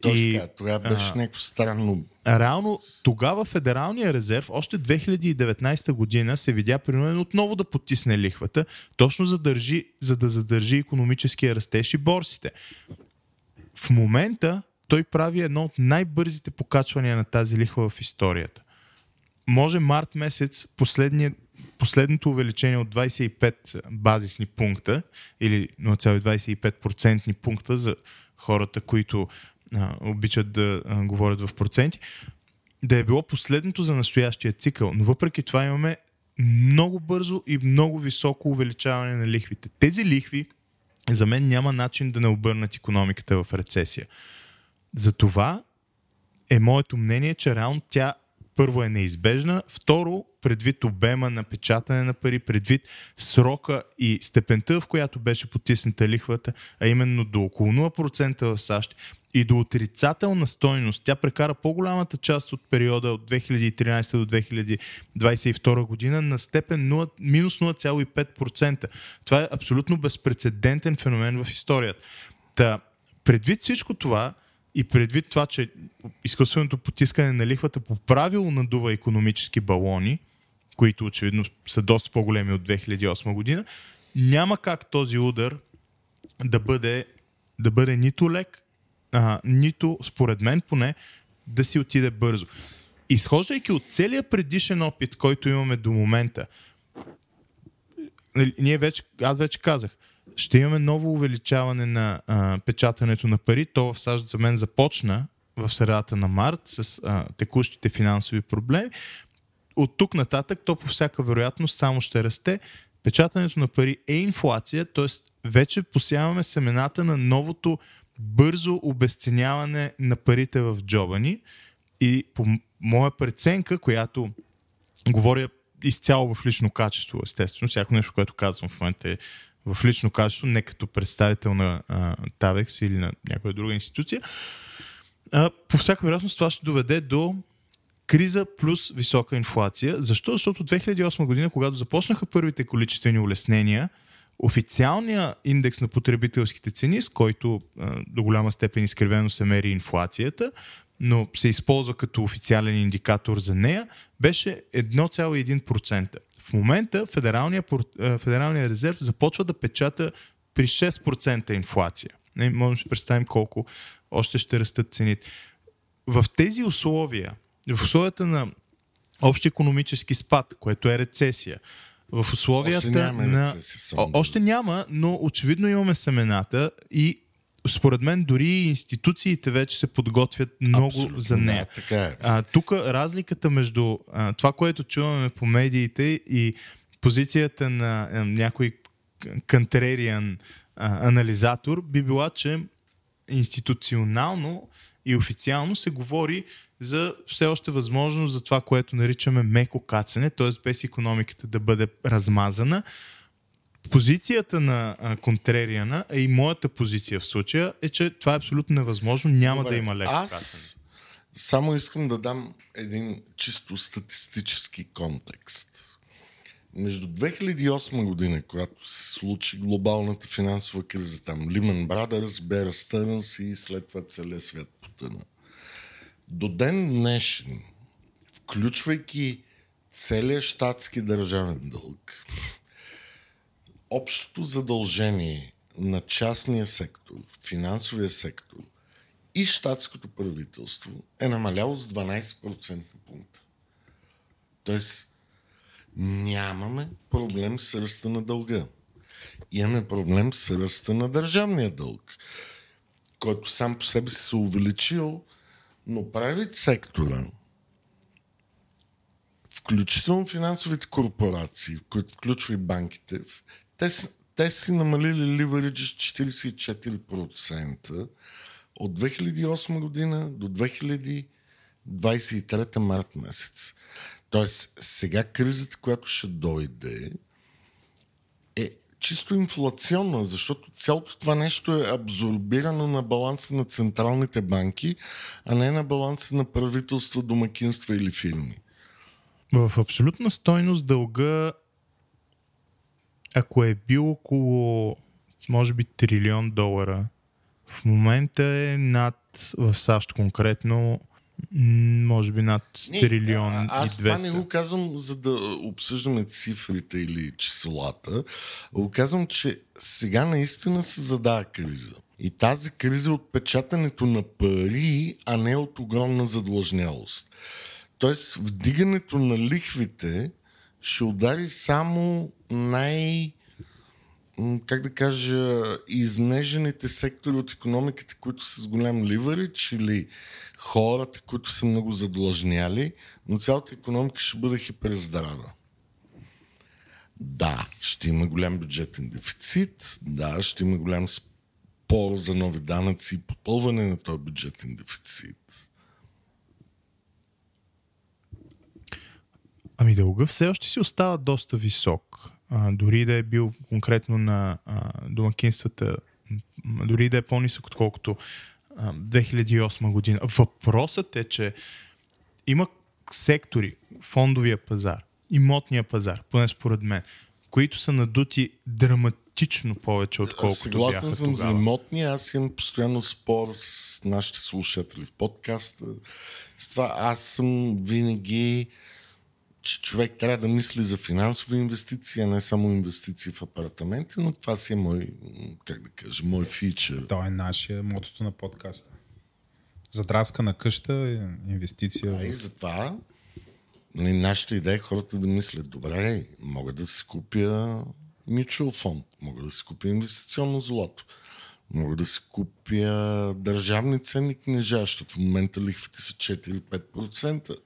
Точно И, така, тогава беше а, някакво странно. Реално, тогава Федералния резерв, още 2019 година, се видя принуден отново да потисне лихвата, точно за, държи, за да задържи економическия растеж и борсите. В момента той прави едно от най-бързите покачвания на тази лихва в историята. Може март месец последния, последното увеличение от 25 базисни пункта или 0,25% пункта за хората, които обичат да говорят в проценти, да е било последното за настоящия цикъл. Но въпреки това имаме много бързо и много високо увеличаване на лихвите. Тези лихви за мен няма начин да не обърнат економиката в рецесия. Затова е моето мнение, че реално тя първо е неизбежна, второ, предвид обема на печатане на пари, предвид срока и степента, в която беше потисната лихвата, а именно до около 0% в САЩ и до отрицателна стойност. Тя прекара по-голямата част от периода от 2013 до 2022 година на степен 0, минус 0,5%. Това е абсолютно безпредседентен феномен в историята. Та, предвид всичко това, и предвид това, че изкуственото потискане на лихвата по правило надува економически балони, които очевидно са доста по-големи от 2008 година, няма как този удар да бъде, да бъде нито лек, а, нито, според мен поне, да си отиде бързо. Изхождайки от целия предишен опит, който имаме до момента, нали, ние вече, аз вече казах, ще имаме ново увеличаване на а, печатането на пари. То в САЩ за мен започна в средата на март с а, текущите финансови проблеми. От тук нататък то по всяка вероятност само ще расте. Печатането на пари е инфлация, т.е. вече посяваме семената на новото бързо обесценяване на парите в джоба ни. И по моя преценка, която говоря изцяло в лично качество, естествено, всяко нещо, което казвам в момента е в лично качество, не като представител на а, TAVEX или на някоя друга институция, а, по всяка вероятност това ще доведе до криза плюс висока инфлация. Защо? Защото 2008 година, когато започнаха първите количествени улеснения, официалният индекс на потребителските цени, с който а, до голяма степен изкривено се мери инфлацията, но се използва като официален индикатор за нея, беше 1,1%. В момента Федералния, Федералния резерв започва да печата при 6% инфлация. Не, можем да си представим колко още ще растат цените. В тези условия, в условията на общ економически спад, което е рецесия, в условията Още няма на... О, още няма, но очевидно имаме семената и според мен дори институциите вече се подготвят много Абсолютно, за нея. Да, така е. А, тук разликата между а, това, което чуваме по медиите и позицията на а, някой кантерериан а, анализатор би била, че институционално и официално се говори за все още възможност за това, което наричаме меко кацане, т.е. без економиката да бъде размазана. Позицията на а, контрериана, и моята позиция в случая е, че това е абсолютно невъзможно, няма Добре, да има леко кацане. Аз само искам да дам един чисто статистически контекст. Между 2008 година, когато се случи глобалната финансова криза, там Lehman Brothers, Bear Stearns и след това целият свят потъна. До ден днешен, включвайки целият щатски държавен дълг, общото задължение на частния сектор, финансовия сектор и щатското правителство е намаляло с 12% пункта. Тоест, нямаме проблем с ръста на дълга. Имаме проблем с ръста на държавния дълг, който сам по себе си се увеличил, но прави сектора, включително финансовите корпорации, които включва и банките, те, те си намалили ливариджи с 44% от 2008 година до 2023 март месец. Тоест, сега кризата, която ще дойде, чисто инфлационна, защото цялото това нещо е абсорбирано на баланса на централните банки, а не на баланса на правителства, домакинства или фирми. В абсолютна стойност дълга, ако е бил около, може би, трилион долара, в момента е над, в САЩ конкретно, може би над трилион а, аз и това не 200. го казвам, за да обсъждаме цифрите или числата. Го казвам, че сега наистина се задава криза. И тази криза е от печатането на пари, а не от огромна задлъжнялост. Тоест, вдигането на лихвите ще удари само най- как да кажа, изнежените сектори от економиката, които са с голям ливарич или хората, които са много задлъжняли, но цялата економика ще бъде хиперздрава. Да, ще има голям бюджетен дефицит, да, ще има голям спор за нови данъци и попълване на този бюджетен дефицит. Ами дълга все още си остава доста висок. А, дори да е бил конкретно на а, домакинствата, дори да е по-нисък, отколкото а, 2008 година. Въпросът е, че има сектори, фондовия пазар, имотния пазар, поне според мен, които са надути драматично повече, отколкото Съгласен бяха съм за тогава. имотния. Аз имам постоянно спор с нашите слушатели в подкаста. С това аз съм винаги че човек трябва да мисли за финансови инвестиции, а не само инвестиции в апартаменти, но това си е мой, как да кажа, мой фичър. То е нашия мотото на подкаста. Задраска на къща, инвестиция. А и затова нали, нашата идея е хората да мислят, добре, мога да си купя mutual фонд, мога да си купя инвестиционно злато, мога да си купя държавни ценни книжа, защото в момента лихвите са 4-5%.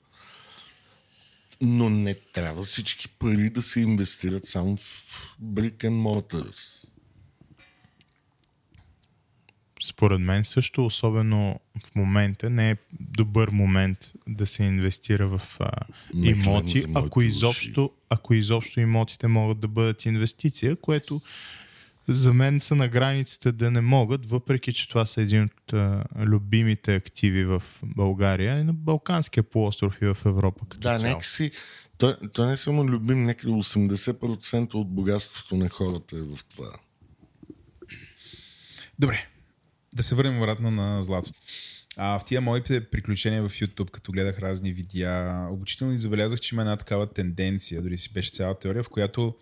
Но не трябва всички пари да се инвестират само в brick and mortars. Според мен също, особено в момента, не е добър момент да се инвестира в а, имоти, ако изобщо, ако изобщо имотите могат да бъдат инвестиция, което за мен са на границата да не могат, въпреки че това са един от а, любимите активи в България и на Балканския полуостров и в Европа като Да, цяло. някакси, той, той не е само любим, някъде 80% от богатството на хората е в това. Добре, да се върнем обратно на златото. А, в тия моите приключения в YouTube, като гледах разни видеа, обучително и забелязах, че има една такава тенденция, дори си беше цяла теория, в която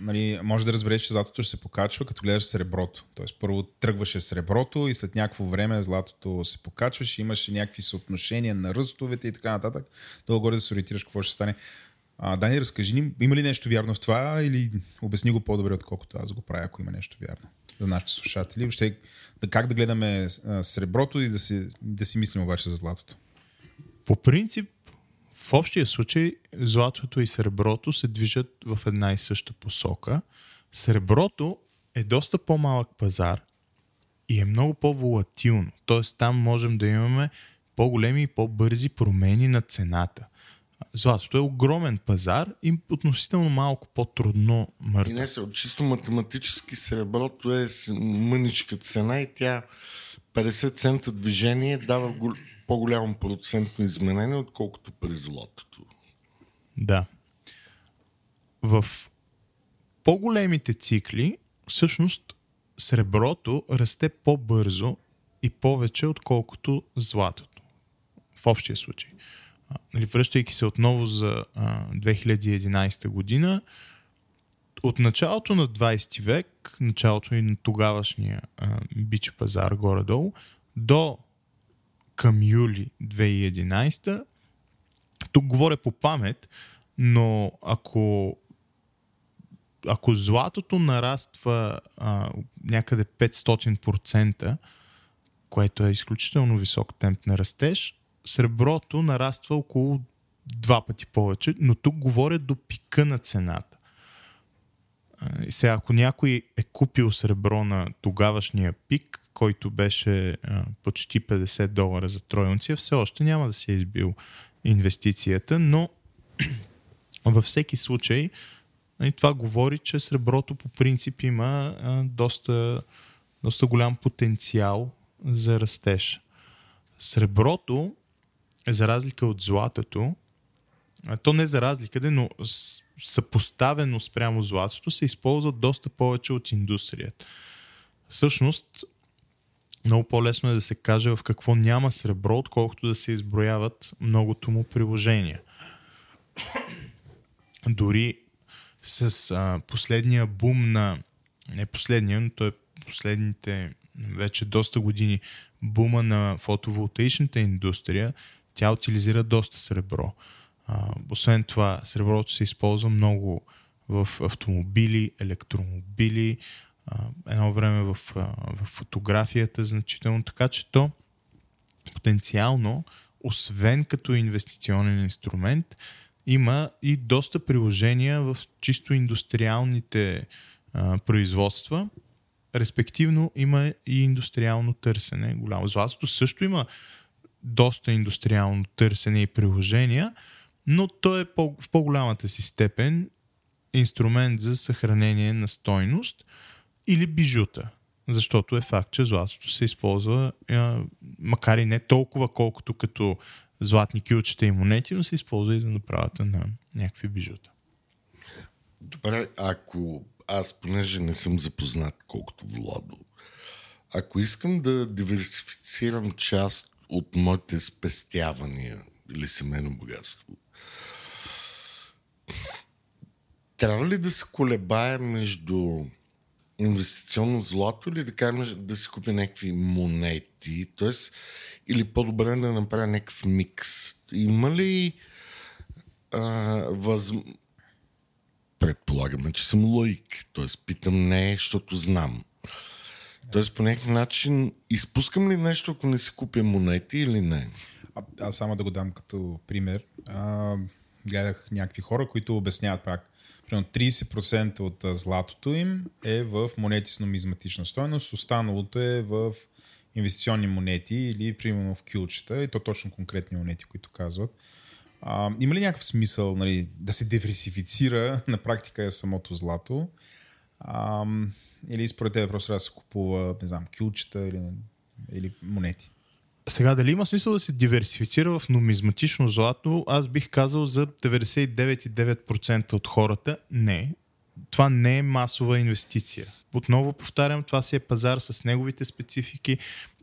нали, може да разбереш, че златото ще се покачва, като гледаш среброто. Тоест първо тръгваше среброто и след някакво време златото се покачваше, имаше някакви съотношения на ръстовете и така нататък. Долу горе да се ориентираш какво ще стане. А, Дани, разкажи ни, има ли нещо вярно в това или обясни го по-добре, отколкото аз го правя, ако има нещо вярно за нашите слушатели. Въобще, да, как да гледаме среброто и да си, да си мислим обаче за златото. По принцип, в общия случай, златото и среброто се движат в една и съща посока. Среброто е доста по-малък пазар и е много по-волатилно. Тоест там можем да имаме по-големи и по-бързи промени на цената. Златото е огромен пазар и относително малко по-трудно И мърда. не се, чисто математически среброто е мъничка цена и тя 50 цента движение дава по-голямо процентно изменение, отколкото при златото. Да. В по-големите цикли, всъщност, среброто расте по-бързо и повече, отколкото златото. В общия случай. Нали, връщайки се отново за а, 2011 година, от началото на 20 век, началото и на тогавашния а, бичи пазар горе-долу, до към юли 2011, тук говоря по памет, но ако, ако златото нараства а, някъде 500%, което е изключително висок темп на растеж, среброто нараства около два пъти повече, но тук говоря до пика на цената. Сега, ако някой е купил сребро на тогавашния пик, който беше а, почти 50 долара за тройунция, все още няма да се е избил инвестицията, но във всеки случай нали, това говори, че среброто по принцип има а, доста, доста голям потенциал за растеж. Среброто, за разлика от златото, а, то не за разлика, но съпоставено спрямо златото се използват доста повече от индустрията. Всъщност, много по-лесно е да се каже в какво няма сребро, отколкото да се изброяват многото му приложения. Дори с а, последния бум на, не последния, но той е последните вече доста години, бума на фотоволтаичната индустрия, тя утилизира доста сребро. А, освен това, среброто се използва много в автомобили, електромобили, едно време в, в фотографията значително, така че то потенциално, освен като инвестиционен инструмент, има и доста приложения в чисто индустриалните а, производства. Респективно има и индустриално търсене. Голямо. Златото също има доста индустриално търсене и приложения, но то е по, в по-голямата си степен инструмент за съхранение на стойност или бижута. Защото е факт, че златото се използва, макар и не толкова колкото като златни кюлчета и монети, но се използва и за направата на някакви бижута. Добре, ако аз, понеже не съм запознат колкото Владо, ако искам да диверсифицирам част от моите спестявания или семейно богатство, трябва ли да се колебая между инвестиционно злато или да кажем да си купя някакви монети, т.е. или по-добре да направя някакъв микс. Има ли а, въз... Предполагаме, че съм лоик, т.е. питам не, защото знам. Т.е. по някакъв начин изпускам ли нещо, ако не си купя монети или не? А, аз само да го дам като пример. А, гледах някакви хора, които обясняват пак. Примерно 30% от златото им е в монети с нумизматична стойност, останалото е в инвестиционни монети или примерно в кюлчета, и то точно конкретни монети, които казват. А, има ли някакъв смисъл нали, да се диверсифицира на практика е самото злато? А, или според тебе просто трябва да се купува, не знам, кюлчета или, или монети? Сега, дали има смисъл да се диверсифицира в нумизматично злато? Аз бих казал за 99,9% от хората не. Това не е масова инвестиция. Отново повтарям, това си е пазар с неговите специфики.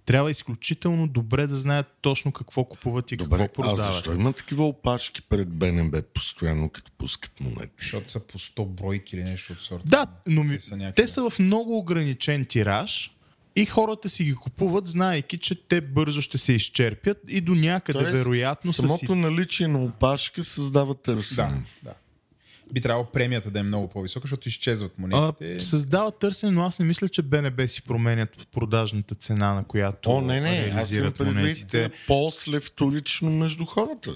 Трябва изключително добре да знаят точно какво купуват и Добре, какво а продават. защо има такива опашки пред БНБ постоянно, като пускат монети? Защото са по 100 бройки или нещо от сорта. Да, но ми, Те са някакви- те са в много ограничен тираж и хората си ги купуват, знаейки, че те бързо ще се изчерпят и до някъде Тоест, вероятно са самото си... наличие на опашка създава търсене. Да, да. Би трябвало премията да е много по-висока, защото изчезват А, монетите. създава търсене, но аз не мисля, че БНБ си променят продажната цена, на която О, не, не, аз предвид монетите. после вторично между хората.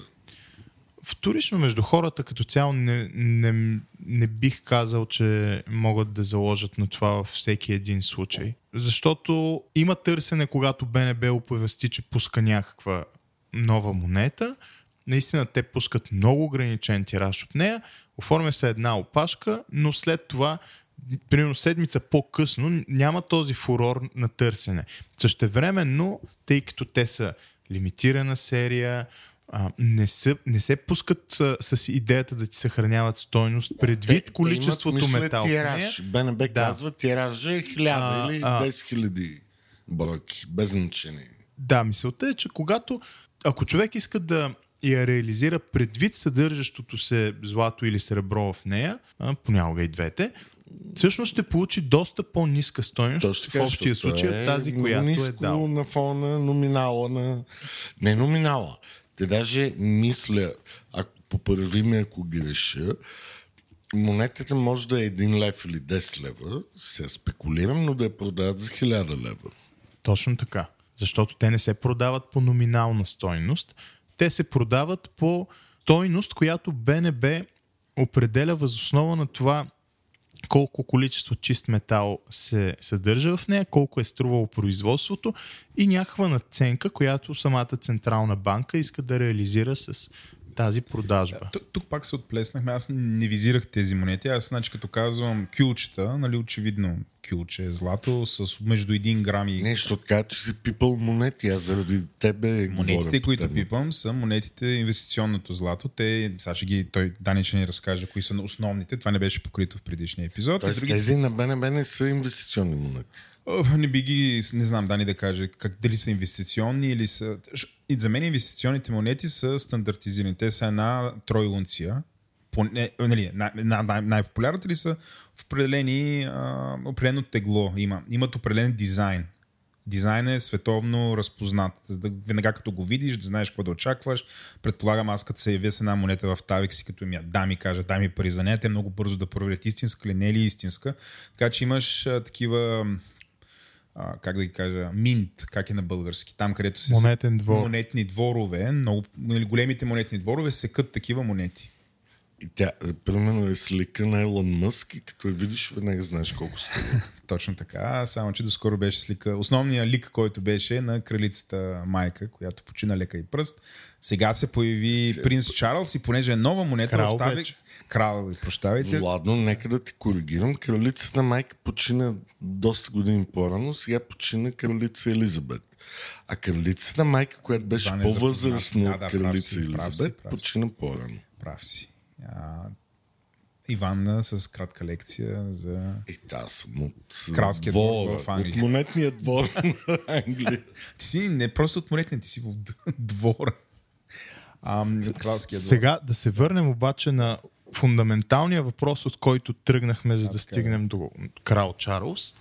Вторично между хората като цяло не, не, не бих казал, че могат да заложат на това във всеки един случай. Защото има търсене, когато БНБ оповести, че пуска някаква нова монета. Наистина те пускат много ограничен тираж от нея, оформя се една опашка, но след това примерно седмица по-късно няма този фурор на търсене. Същевременно, тъй като те са лимитирана серия, а, не, са, не се пускат а, с идеята да ти съхраняват стойност предвид Те- количеството те имат, метал. тираж. БНБ Да. казва, тиража е 1000 А, или а. 10 хиляди бройки, без значение. Да, мисълта е, че когато, ако човек иска да я реализира предвид съдържащото се злато или сребро в нея, а, понякога и двете, всъщност ще получи доста по-ниска стойност Точно в общия случай е от тази, която е ниско дал. на фона номинала на... Не номинала. Те даже мисля, ако поправи ме, ако греша, монетата може да е 1 лев или 10 лева, се спекулирам, но да я продават за 1000 лева. Точно така. Защото те не се продават по номинална стойност. Те се продават по стойност, която БНБ определя възоснова на това колко количество чист метал се съдържа в нея, колко е струвало производството и някаква наценка, която самата Централна банка иска да реализира с тази продажба. Тук, тук пак се отплеснахме. Аз не визирах тези монети. Аз, значи, като казвам кюлчета, нали, очевидно кюлче е злато с между 1 грам и... Не, защото така, че си пипал монети, аз заради тебе Монетите, говоря по които пипам, са монетите инвестиционното злато. Те, сега ще ги, той Дани ще ни разкаже кои са основните. Това не беше покрито в предишния епизод. Тоест, други... тези на БНБ не са инвестиционни монети. Не би ги, не знам Дани да каже как, дали са инвестиционни или са... И за мен инвестиционните монети са стандартизирани. Те са една тройлунция. Поне, нали, най- най- най- най-популярните ли са в определени, а, определено тегло има. Имат определен дизайн. Дизайнът е световно разпознат. Веднага като го видиш, да знаеш какво да очакваш. Предполагам, аз като се явя с една монета в Тавик си, като ми да ми кажа, дай ми пари за нея, те много бързо да проверят истинска ли, не е ли истинска. Така че имаш а, такива а, как да ги кажа, минт, как е на български, там където се Монетен двор. монетни дворове, много, нали, големите монетни дворове секат такива монети. И тя, примерно, е слика на Елон Мъск и като я видиш, веднага знаеш колко сте. Точно така, само че доскоро беше слика. Основният лик, който беше на кралицата майка, която почина лека и пръст. Сега се появи Се- принц Чарлз и понеже е нова монета Крал в Тавик, вече. крал, прощавайте, Владно, нека да те коригирам. Кралицата майка почина доста години по-рано, сега почина кралица Елизабет. А кралицата майка, която беше е по-възрастна от Да, да, прав кралица си, прав си, Елизабет, прав си. почина по-рано. прав си. А, Иванна с кратка лекция за... И аз съм от Кралския двор в Англия. От монетния двор на Англия. Ти си не просто от монетния, ти си в двора. А, от кралския двор. Сега да се върнем обаче на фундаменталния въпрос, от който тръгнахме, за да така е. стигнем до крал Чарлз.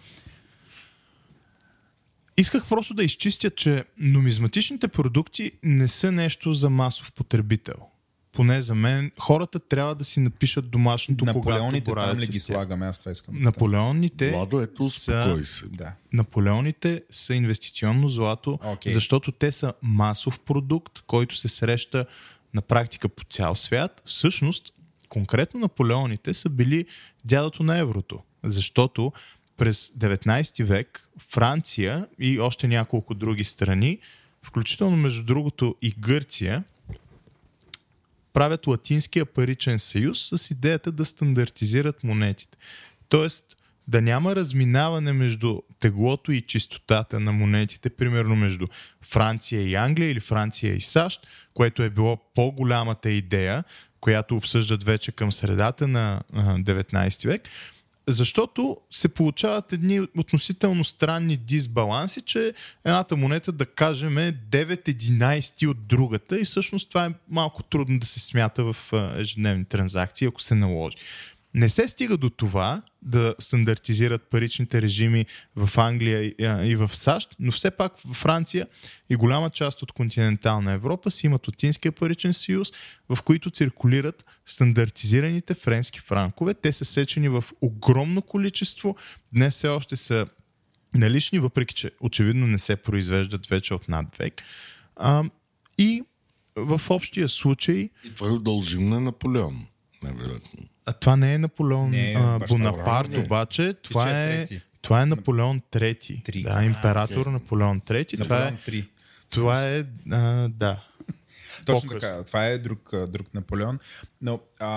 Исках просто да изчистя, че нумизматичните продукти не са нещо за масов потребител. Поне за мен. Хората трябва да си напишат домашното, когато Наполеоните боравят там ли ги слагаме? Аз това искам. Наполеоните Владо, ето, са, се. Да. Наполеоните са инвестиционно злато, Окей. защото те са масов продукт, който се среща на практика по цял свят. Всъщност, конкретно Наполеоните са били дядото на еврото, защото през 19 век Франция и още няколко други страни, включително между другото и Гърция, правят Латинския паричен съюз с идеята да стандартизират монетите. Тоест да няма разминаване между теглото и чистотата на монетите, примерно между Франция и Англия или Франция и САЩ, което е било по-голямата идея, която обсъждат вече към средата на а, 19 век, защото се получават едни относително странни дисбаланси, че едната монета, да кажем, е 9-11 от другата и всъщност това е малко трудно да се смята в ежедневни транзакции, ако се наложи. Не се стига до това да стандартизират паричните режими в Англия и, в САЩ, но все пак в Франция и голяма част от континентална Европа си имат Латинския паричен съюз, в които циркулират стандартизираните френски франкове. Те са сечени в огромно количество. Днес все още са налични, въпреки че очевидно не се произвеждат вече от над век. А, и в общия случай И това го дължим на Наполеон. Невероятно. А това не е Наполеон Не а, Бонапарт, не. обаче това е трети. това е Наполеон трети. Три. Да, А, император Наполеон трети. Това е, Наполеон 3. това е а, да. Точно По-късно. така. Това е друг, друг Наполеон. Но а,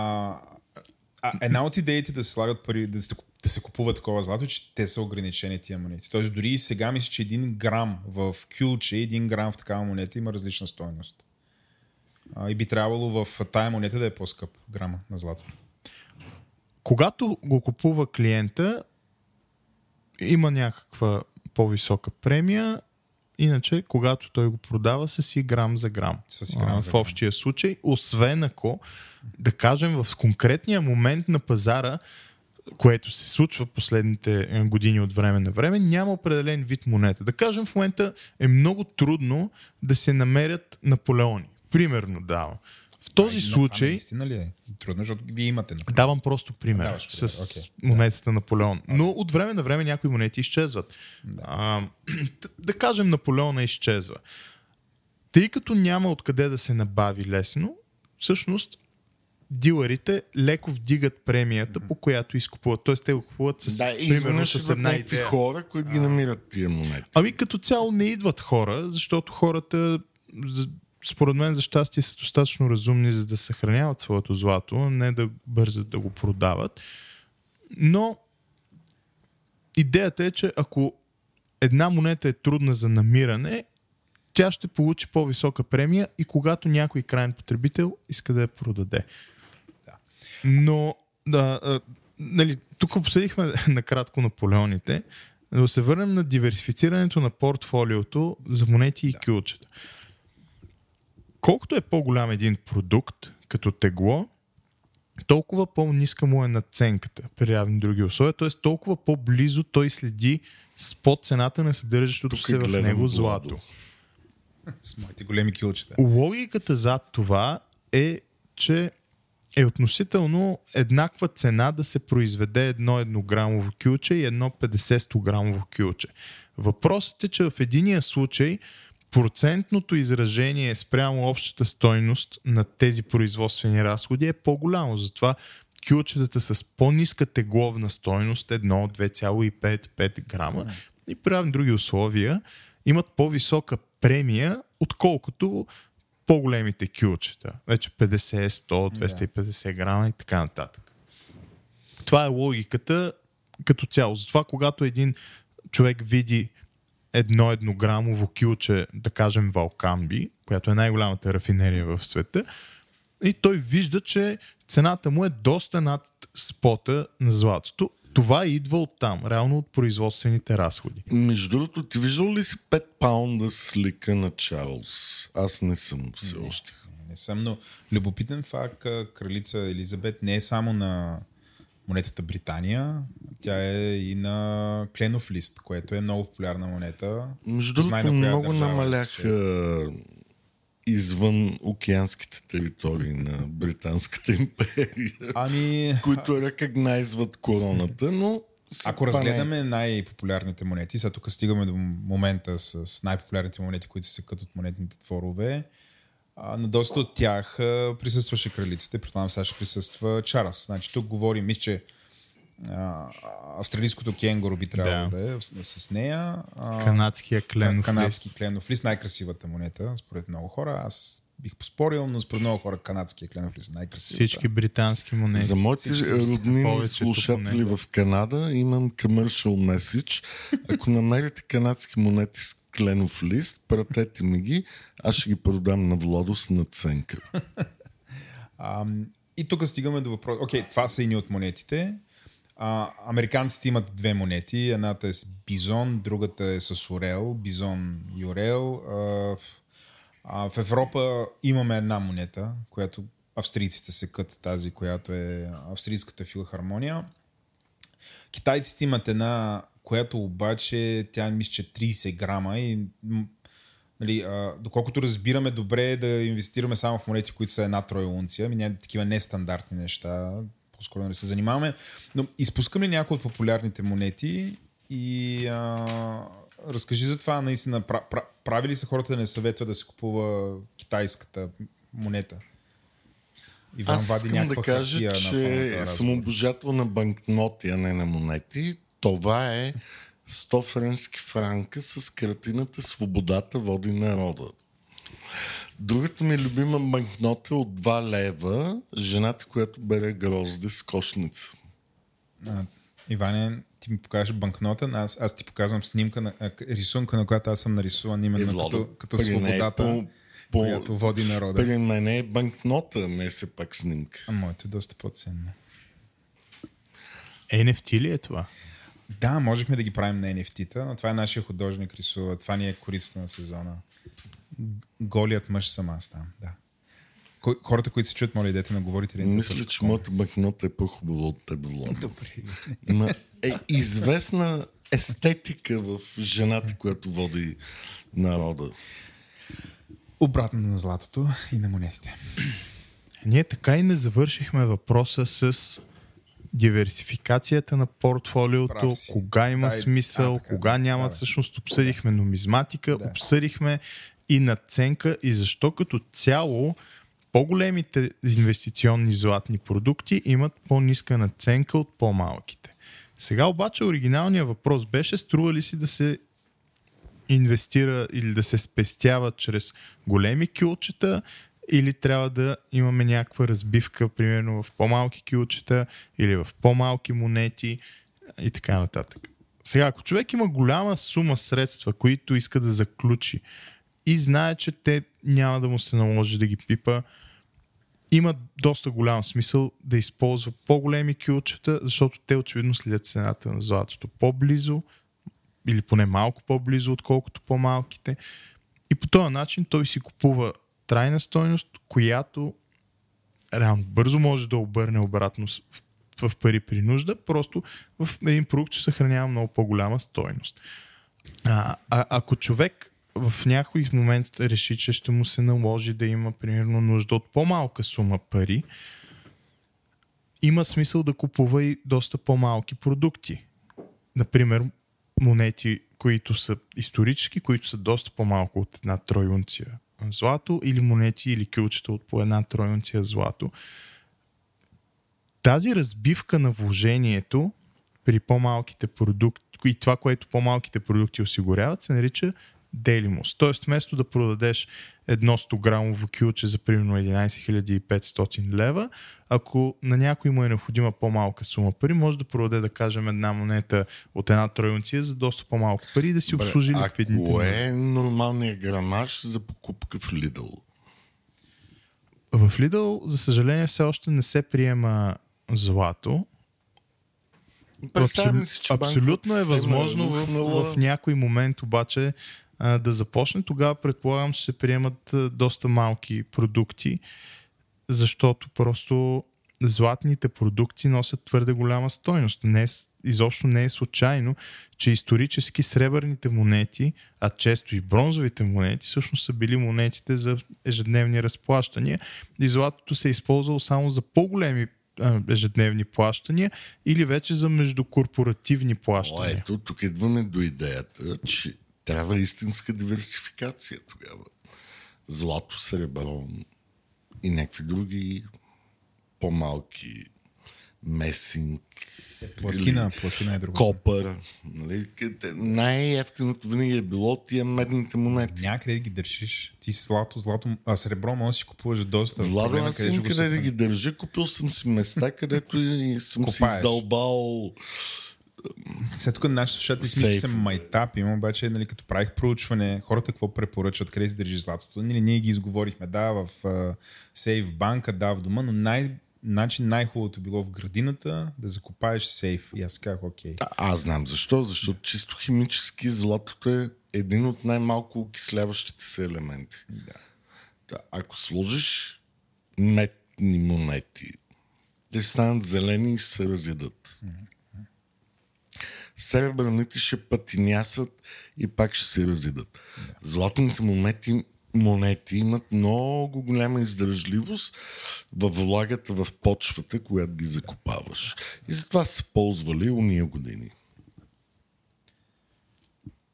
а, една от идеите да се слагат пари, да се, да се купува такова злато, е, че те са ограничени тия монети. Тоест дори и сега мисля, че един грам в кюлче, един грам в такава монета има различна стоеност. А, и би трябвало в тая монета да е по-скъп грама на златото. Когато го купува клиента, има някаква по-висока премия, иначе когато той го продава са си грам за грам. Си грам А, за в общия случай, освен ако, да кажем, в конкретния момент на пазара, което се случва последните е, години от време на време, няма определен вид монета. Да кажем, в момента е много трудно да се намерят Наполеони. Примерно давам. В този А, случай... А, наистина ли е? Трудно, защото вие имате. Наполеон. Давам просто пример Даваш пример, с окей. монетата Наполеон. Но от време на време някои монети изчезват. А, т- да кажем Наполеона изчезва. Тъй като няма откъде да се набави лесно, всъщност дилърите леко вдигат премията, по която изкупуват. Тоест те го купуват с, Да, примерно с една идея. хора, които ги намират тия монети. Ами като цяло не идват хора, защото хората според мен за щастие са достатъчно разумни, за да съхраняват своето злато, не да бързат да го продават. Но идеята е, че ако една монета е трудна за намиране, тя ще получи по-висока премия и когато някой крайен потребител иска да я продаде. Но, да, а, нали, тук обсъдихме накратко Наполеоните, но се върнем на диверсифицирането на портфолиото за монети и кюлчета. Колкото е по-голям един продукт, като тегло, толкова по-ниска му е наценката при равни други условия, т.е. толкова по-близо той следи с под цената на съдържащото Тук се в него злато. С моите големи килчета. Логиката зад това е, че е относително еднаква цена да се произведе едно еднограмово кюлче и едно 50 грамово кюлче. Въпросът е, че в единия случай процентното изражение спрямо общата стойност на тези производствени разходи е по-голямо. Затова кюлчетата с по-ниска тегловна стойност, 1, 2,5, 5 грама и при равни други условия имат по-висока премия, отколкото по-големите кюлчета. Вече 50, 100, 250 грама и така нататък. Това е логиката като цяло. Затова, когато един човек види едно еднограмово кюлче, да кажем Валкамби, която е най-голямата рафинерия в света, и той вижда, че цената му е доста над спота на златото. Това идва от там, реално от производствените разходи. Между другото, ти виждал ли си 5 паунда слика на Чарлз? Аз не съм все още. Не, не съм, но любопитен факт, кралица Елизабет не е само на монетата Британия, тя е и на Кленов лист, което е много популярна монета. Между другото, много държава е намаляха извън океанските територии на Британската империя, Ами, които рекогнайзват короната, но... ако е. разгледаме най-популярните монети, сега тук стигаме до момента с най-популярните монети, които се секат от монетните творове, а, на доста от тях а, присъстваше кралицата предполагам сега ще присъства Чарлз. Значи тук говорим, мисля, че а, австралийското кенгуру би трябвало Да. да, е с, нея. А, Канадския кленов канадски лист. кленов лист, най-красивата монета, според много хора. Аз бих поспорил, но според много хора канадския кленов лист е най-красивата. Всички британски монети. За моите роднини слушатели в Канада имам commercial message. Ако намерите канадски монети с кленов лист, пратете ми ги, аз ще ги продам на Владо с наценка. А, и тук стигаме до въпрос. Окей, това са едни от монетите. А, американците имат две монети. Едната е с бизон, другата е с орел. Бизон и орел. А, а, в Европа имаме една монета, която австрийците се кът тази, която е австрийската филхармония. Китайците имат една, която обаче тя мисля, че 30 грама и нали, а, доколкото разбираме добре е да инвестираме само в монети, които са една троя унция, ами няма такива нестандартни неща, по-скоро не се занимаваме, но изпускаме някои от популярните монети и а, разкажи за това наистина, пра, пра, прави ли са хората да не съветва да се купува китайската монета? Иван Аз вади искам да кажа, че съм обожател на банкноти, а не на монети. Това е 100 френски франка с картината Свободата води народа. Другата ми любима банкнота е от 2 лева, жената, която бере грозде с кошница. А, Иване, ти ми покажеш банкнота, аз, аз ти показвам снимка, на, рисунка, на която аз съм нарисуван именно Е, Владо, като, като е свободата, по- по- която води народа. При мен е банкнота, не е все пак снимка. А моето е доста по-ценно. NFT ли е това? Да, можехме да ги правим на NFT-та, но това е нашия художник рисува. Това ни е корицата на сезона. Голият мъж съм аз там, да. Кой- Хората, които се чуят, моля, идете на говорите ли? Мисля, че моята банкнота е по-хубава от теб, Владо. Добре. Има е известна естетика в жената, която води народа. Обратно на златото и на монетите. Ние така и не завършихме въпроса с диверсификацията на портфолиото, кога има Дай- смисъл, а, така, кога да, няма. да. Всъщност обсъдихме нумизматика, Да. обсъдихме и наценка и защо като цяло по-големите инвестиционни златни продукти имат по-ниска наценка от по-малките. Сега обаче оригиналният въпрос беше струва ли си да се инвестира или да се спестява чрез големи кюлчета или трябва да имаме някаква разбивка, примерно в по-малки кюлчета или в по-малки монети и така нататък. Сега, ако човек има голяма сума средства, които иска да заключи и знае, че те няма да му се наложи да ги пипа, има доста голям смисъл да използва по-големи кюлчета, защото те очевидно следят цената на златото по-близо или поне малко по-близо, отколкото по-малките. И по този начин той си купува трайна стойност, която реално бързо може да обърне обратно в, в пари при нужда, просто в един продукт ще съхранява много по-голяма стойност. А, а, ако човек в някой момент реши, че ще му се наложи да има примерно нужда от по-малка сума пари, има смисъл да купува и доста по-малки продукти. Например, монети, които са исторически, които са доста по-малко от една тройунция злато или монети или кюлчета от по една тройунция злато. Тази разбивка на вложението при по-малките продукти и това, което по-малките продукти осигуряват, се нарича Делимус. Тоест, вместо да продадеш едно 100 грамово кюлче за примерно 11 500 лева, ако на някой му е необходима по-малка сума пари, може да продаде, да кажем, една монета от една тройунция за доста по-малко пари и да си обслужи ликвидните. Ако е нормалният грамаж за покупка в Lidl? В Lidl, за съжаление, все още не се приема злато. Абсолютно, си, че абсолютно е възможно в, в някой момент обаче да започне, тогава предполагам, че се приемат доста малки продукти, защото просто златните продукти носят твърде голяма стойност. Не е, изобщо не е случайно, че исторически сребърните монети, а често и бронзовите монети, всъщност са били монетите за ежедневни разплащания. И златото се е използвало само за по-големи ежедневни плащания или вече за междукорпоративни плащания. О, ето, тук идваме до идеята, че трябва истинска диверсификация тогава. Злато, сребро и някакви други по-малки месинг, Платина, платина е друго. Копър. Нали? Най-ефтиното винаги е било тия медните монети. Някъде да ги държиш. Ти си злато, злато, а сребро може да си купуваш доста. Владо, аз съм къде да ги държа. Купил съм си места, където и съм Копаеш. си издълбал след тук нашите слушатели си че съм майтап, имам обаче, нали, като правих проучване, хората какво препоръчват, къде си държи златото. Нали, ние ги изговорихме, да, в uh, сейф банка, да, в дома, но най- начин най-хубавото било в градината да закопаеш сейф. И аз казах, окей. А, аз знам защо. Защото чисто химически златото е един от най-малко окисляващите се елементи. Да. да ако сложиш метни монети, те станат зелени и ще се разядат. Mm-hmm сребърните ще пътинясат и пак ще се разидат. Златните монети, монети имат много голяма издържливост във влагата в почвата, която ги закопаваш. И затова са ползвали уния години.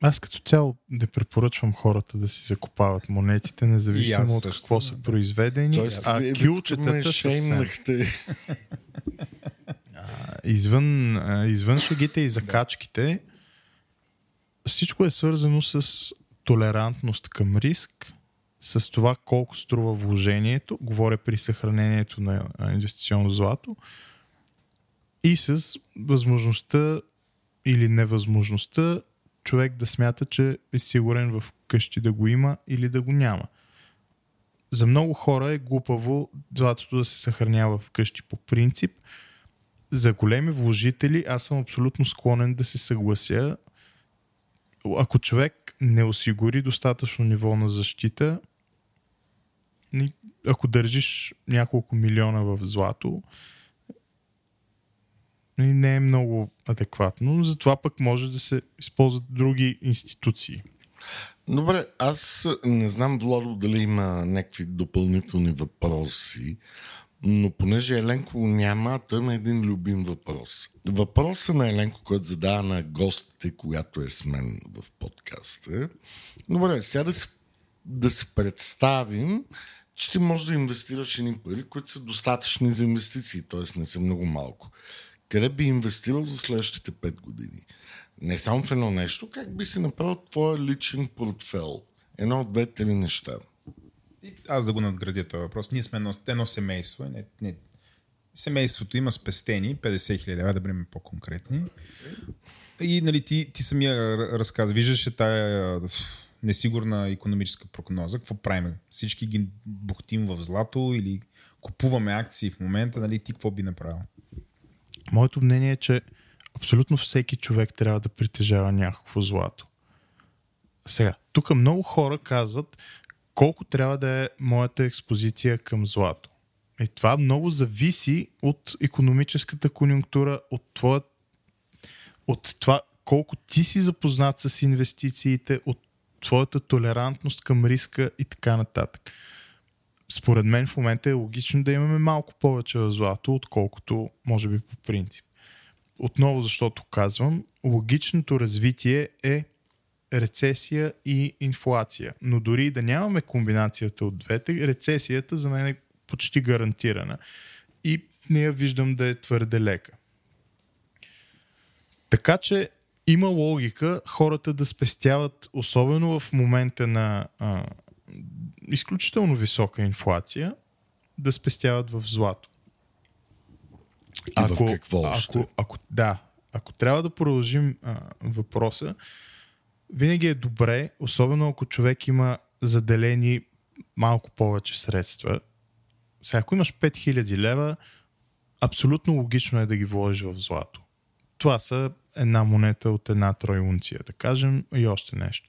Аз като цяло не препоръчвам хората да си закопават монетите, независимо от какво са произведени. Тоест, а кюлчетата съвсем... извън, извън шагите и закачките, всичко е свързано с толерантност към риск, с това колко струва вложението, говоря при съхранението на инвестиционно злато, и с възможността или невъзможността човек да смята, че е сигурен в къщи да го има или да го няма. За много хора е глупаво златото да се съхранява в къщи по принцип – за големи вложители аз съм абсолютно склонен да се съглася. Ако човек не осигури достатъчно ниво на защита, ако държиш няколко милиона в злато, не е много адекватно. Затова пък може да се използват други институции. Добре, аз не знам, Владо, дали има някакви допълнителни въпроси. Но понеже Еленко няма, той има един любим въпрос. Въпросът на Еленко, който задава на гостите, когато е с мен в подкаста. Добре, сега да си, да си представим, че ти можеш да инвестираш едни пари, които са достатъчни за инвестиции, т.е. не са много малко. Къде би инвестирал за следващите 5 години? не само в едно нещо, как би си направил твоя личен портфел. Едно от две-три неща. Аз да го надградя този въпрос. Ние сме едно, едно семейство. Не, не, семейството има спестени 50 хиляди, да бъдем по-конкретни. И нали, ти, ти самия разказа, виждаш тая несигурна економическа прогноза. Какво правим? Всички ги бухтим в злато или купуваме акции в момента, нали, ти какво би направил? Моето мнение е, че абсолютно всеки човек трябва да притежава някакво злато. Сега, тук много хора казват колко трябва да е моята експозиция към злато. И това много зависи от економическата конюнктура, от, твоя, от това колко ти си запознат с инвестициите, от твоята толерантност към риска и така нататък. Според мен в момента е логично да имаме малко повече злато, отколкото може би по принцип. Отново защото казвам, логичното развитие е рецесия и инфлация. Но дори да нямаме комбинацията от двете, рецесията за мен е почти гарантирана. И не я виждам да е твърде лека. Така че има логика хората да спестяват, особено в момента на а, изключително висока инфлация, да спестяват в злато. И ако, в какво? Ако, ако, да, ако трябва да продължим а, въпроса, винаги е добре, особено ако човек има заделени малко повече средства. Сега, ако имаш 5000 лева, абсолютно логично е да ги вложиш в злато. Това са една монета от една тройунция, да кажем, и още нещо.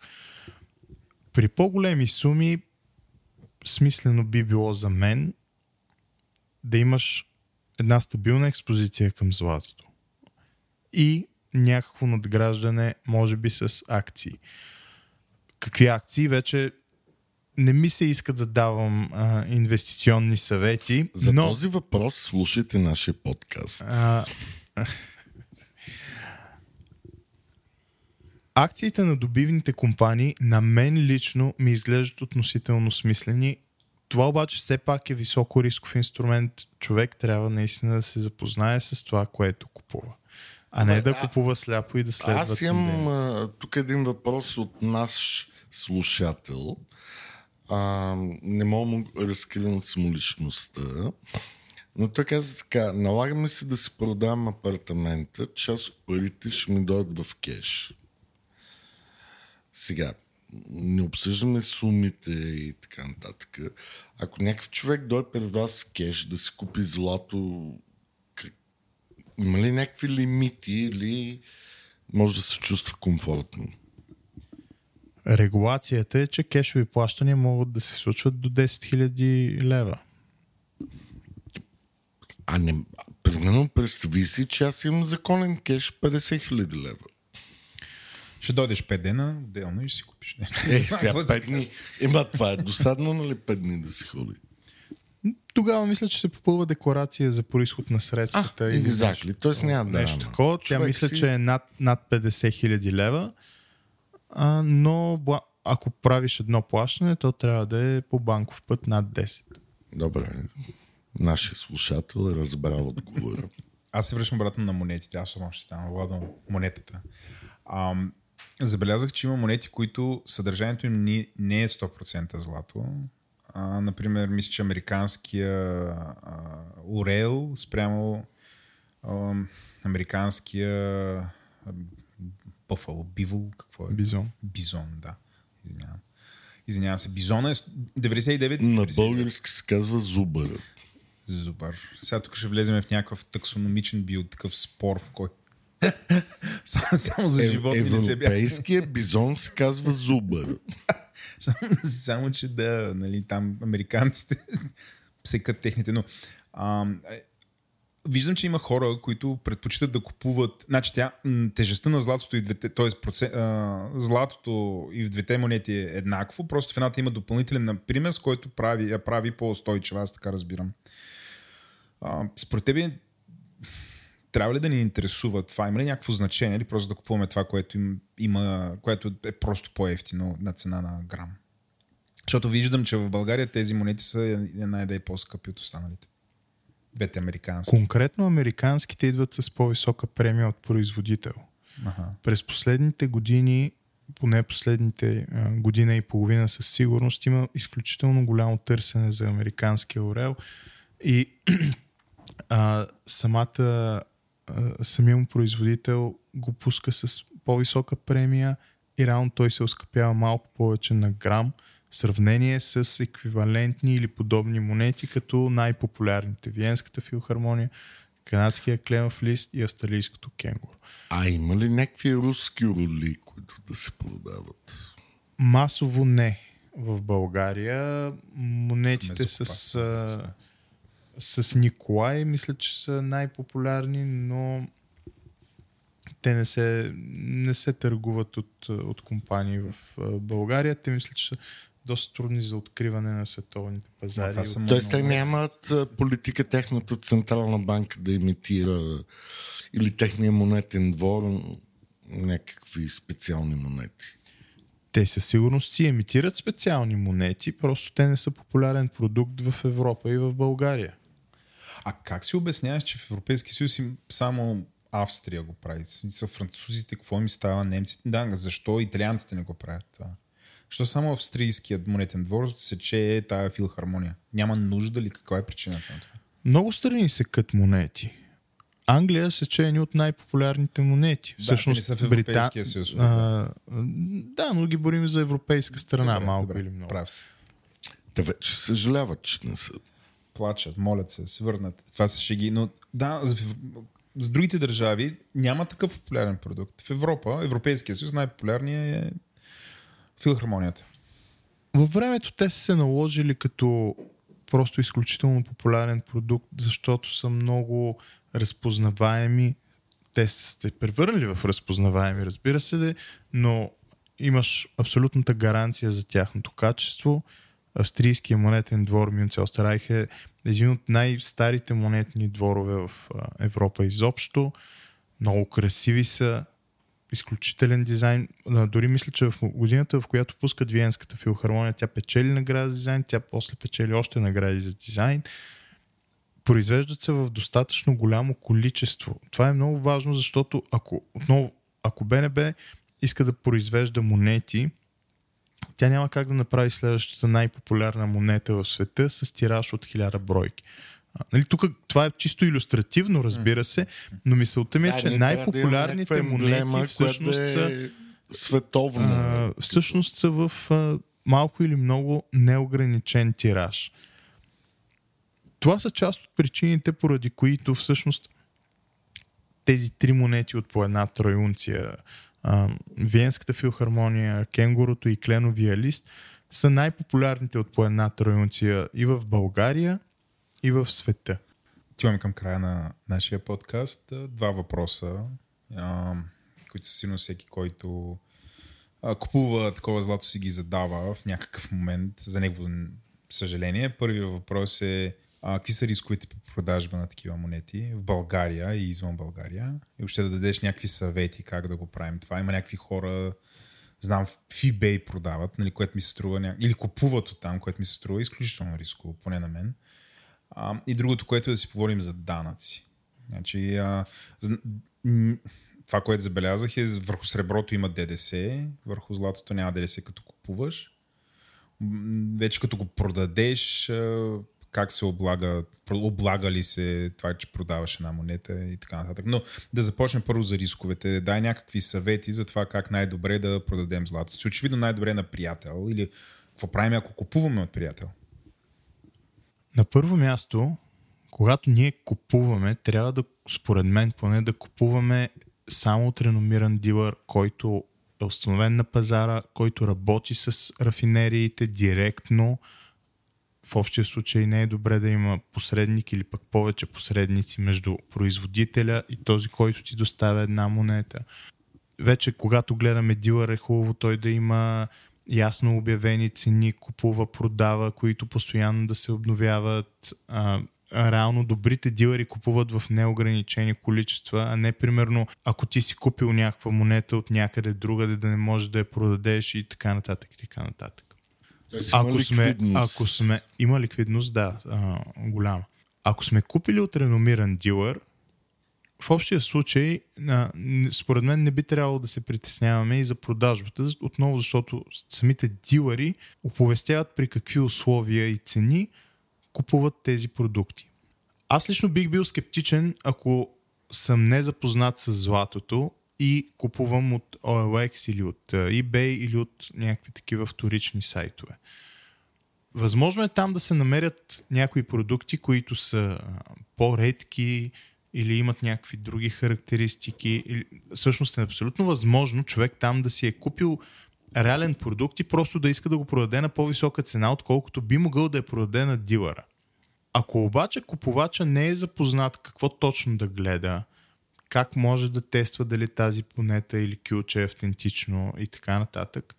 При по-големи суми, смислено би било за мен да имаш една стабилна експозиция към златото. И някакво надграждане, може би с акции. Какви акции? Вече не ми се иска да давам а, инвестиционни съвети. За но... този въпрос слушайте нашия подкаст. А, акциите на добивните компании на мен лично ми изглеждат относително смислени. Това обаче все пак е високо рисков инструмент. Човек трябва наистина да се запознае с това, което купува. А не да купува сляпо и да следва Аз имам тук един въпрос от наш слушател. А, не мога да разкривам самоличността. Но той каза така, налагаме се да си продавам апартамента, част от парите ще ми дойдат в кеш. Сега, не обсъждаме сумите и така нататък. Ако някакъв човек дойде при вас кеш да си купи злато. Има ли някакви лимити или може да се чувства комфортно? Регулацията е, че кешови плащания могат да се случват до 10 000 лева. А не, примерно представи си, че аз имам законен кеш 50 000 лева. Ще дойдеш 5 дена, отделно и ще си купиш нещо. Е, сега 5 дни. Има, това е досадно, нали 5 дни да си ходи? Тогава мисля, че се попълва декларация за происход на средствата. А, exactly. Тоест няма да Нещо такова. Тя мисля, си... че е над, над 50 хиляди лева. А, но ако правиш едно плащане, то трябва да е по банков път над 10. Добре. Нашия слушател е разбрал отговора. Аз се връщам обратно на монетите. Аз съм още там, владам монетата. Ам, забелязах, че има монети, които съдържанието им не, не е 100% злато. А, например, мисля, че американския а, Орел спрямо а, американския Бъфало, Бивол, какво е? Бизон. Бизон, да. Извинявам. Извинявам се. Бизона е 99. На български се казва Зубър. Зубър. Сега тук ще влезем в някакъв таксономичен био, такъв спор, в който само, само за живота е, Европейския бизон се казва зубър. само, само, че да, нали, там американците секат техните, но а, е, виждам, че има хора, които предпочитат да купуват. Значи тя, тежестта на златото и двете, т.е. Процент, а, златото и в двете монети е еднакво, просто в едната има допълнителен примес, който прави, я прави по-устойчива, аз така разбирам. А, според тебе трябва ли да ни интересува това? Има ли някакво значение или просто да купуваме това, което им, има, което е просто по-ефтино на цена на грам? Защото виждам, че в България тези монети са една идея по-скъпи от останалите. Двете американски. Конкретно американските идват с по-висока премия от производител. Аха. През последните години, поне последните а, година и половина със сигурност, има изключително голямо търсене за американския орел и а, самата, самия му производител го пуска с по-висока премия и реално той се оскъпява малко повече на грам в сравнение с еквивалентни или подобни монети, като най-популярните Виенската филхармония, канадския клемов лист и австралийското кенгуру. А има ли някакви руски роли, които да се продават? Масово не. В България монетите с, с Николай мисля, че са най-популярни, но те не се, не се търгуват от, от компании в България. Те мисля, че са доста трудни за откриване на световните пазари. това са Тоест те нямат политика техната централна банка да имитира или техния монетен двор някакви специални монети. Те със сигурност си емитират специални монети, просто те не са популярен продукт в Европа и в България. А как си обясняваш, че в Европейския съюз им само Австрия го прави? Смисъл, французите, какво им става, немците? Да, защо италианците не го правят това? Защо само австрийският монетен двор сече е тая филхармония? Няма нужда ли? Каква е причината на това? Много страни се кът монети. Англия сече едни от най-популярните монети. Да, не са в Европейския съюз, А, да, но ги борим за европейска страна, Добре, малко добре, или много. Прав си. Те вече съжаляват, че не са. Плачат, молят се, се върнат. Това са шеги. Но да, за, за другите държави няма такъв популярен продукт. В Европа, Европейския съюз, най-популярният е филхармонията. Във времето те са се наложили като просто изключително популярен продукт, защото са много разпознаваеми. Те са се превърнали в разпознаваеми, разбира се, но имаш абсолютната гаранция за тяхното качество. Австрийския монетен двор Мюнцелстерайх е един от най-старите монетни дворове в Европа изобщо. Много красиви са, изключителен дизайн. Дори мисля, че в годината, в която пускат Виенската филхармония, тя печели награда за дизайн, тя после печели още награди за дизайн. Произвеждат се в достатъчно голямо количество. Това е много важно, защото ако, отново, ако БНБ иска да произвежда монети, тя няма как да направи следващата най-популярна монета в света с тираж от 1000 бройки. Нали, тук това е чисто иллюстративно, разбира се, но мисълта ми е, Да, че да най-популярните емблема, монети всъщност която са е световна. а, всъщност са в а, малко или много неограничен тираж. Това са част от причините, поради които всъщност тези три монети от по една троюнция, а, Виенската филхармония, Кенгурото и Кленовия лист, са най-популярните от по една троюнция и в България, и в света. Отиваме към края на нашия подкаст. Два въпроса, а, които със сигурност всеки, който а, купува такова злато си ги задава в някакъв момент, за негово съжаление. Първият въпрос е а, какви са рисковете по продажба на такива монети в България и извън България? И въобще да дадеш някакви съвети как да го правим това. Има някакви хора, знам, в eBay продават, нали, което ми се струва, или купуват от там, което ми се струва изключително рисково, поне на мен. А, и другото, което е да си поговорим за данъци. Значи, а, това, което забелязах е върху среброто има ДДС, върху златото няма ДДС като купуваш. Вече като го продадеш, как се облага, облага ли се това, че продаваш една монета и така нататък. Но да започнем първо за рисковете. Дай някакви съвети за това как най-добре да продадем златото си. Очевидно най-добре на приятел или какво правим, ако купуваме от приятел. На първо място, когато ние купуваме, трябва да, според мен, поне да купуваме само от реномиран дилър, който е установен на пазара, който работи с рафинериите директно. В общия случай не е добре да има посредник или пък повече посредници между производителя и този, който ти доставя една монета. Вече когато гледаме дилър е хубаво той да има ясно обявени цени, купува, продава, които постоянно да се обновяват. А, реално добрите дилъри купуват в неограничени количества, а не примерно ако ти си купил някаква монета от някъде другаде да не можеш да я продадеш и така нататък и така нататък. Тоест, Ако сме, ако сме, има ликвидност, да, а, голяма. Ако сме купили от реномиран дилър, в общия случай, а, според мен не би трябвало да се притесняваме и за продажбата, отново защото самите дилъри оповестяват при какви условия и цени купуват тези продукти. Аз лично бих бил скептичен, ако съм незапознат с златото и купувам от OLX или от eBay или от някакви такива вторични сайтове. Възможно е там да се намерят някои продукти, които са по-редки или имат някакви други характеристики. Всъщност е абсолютно възможно човек там да си е купил реален продукт и просто да иска да го продаде на по-висока цена, отколкото би могъл да я продаде на дилъра. Ако обаче купувача не е запознат какво точно да гледа, как може да тества дали тази планета или кюче е автентично и така нататък,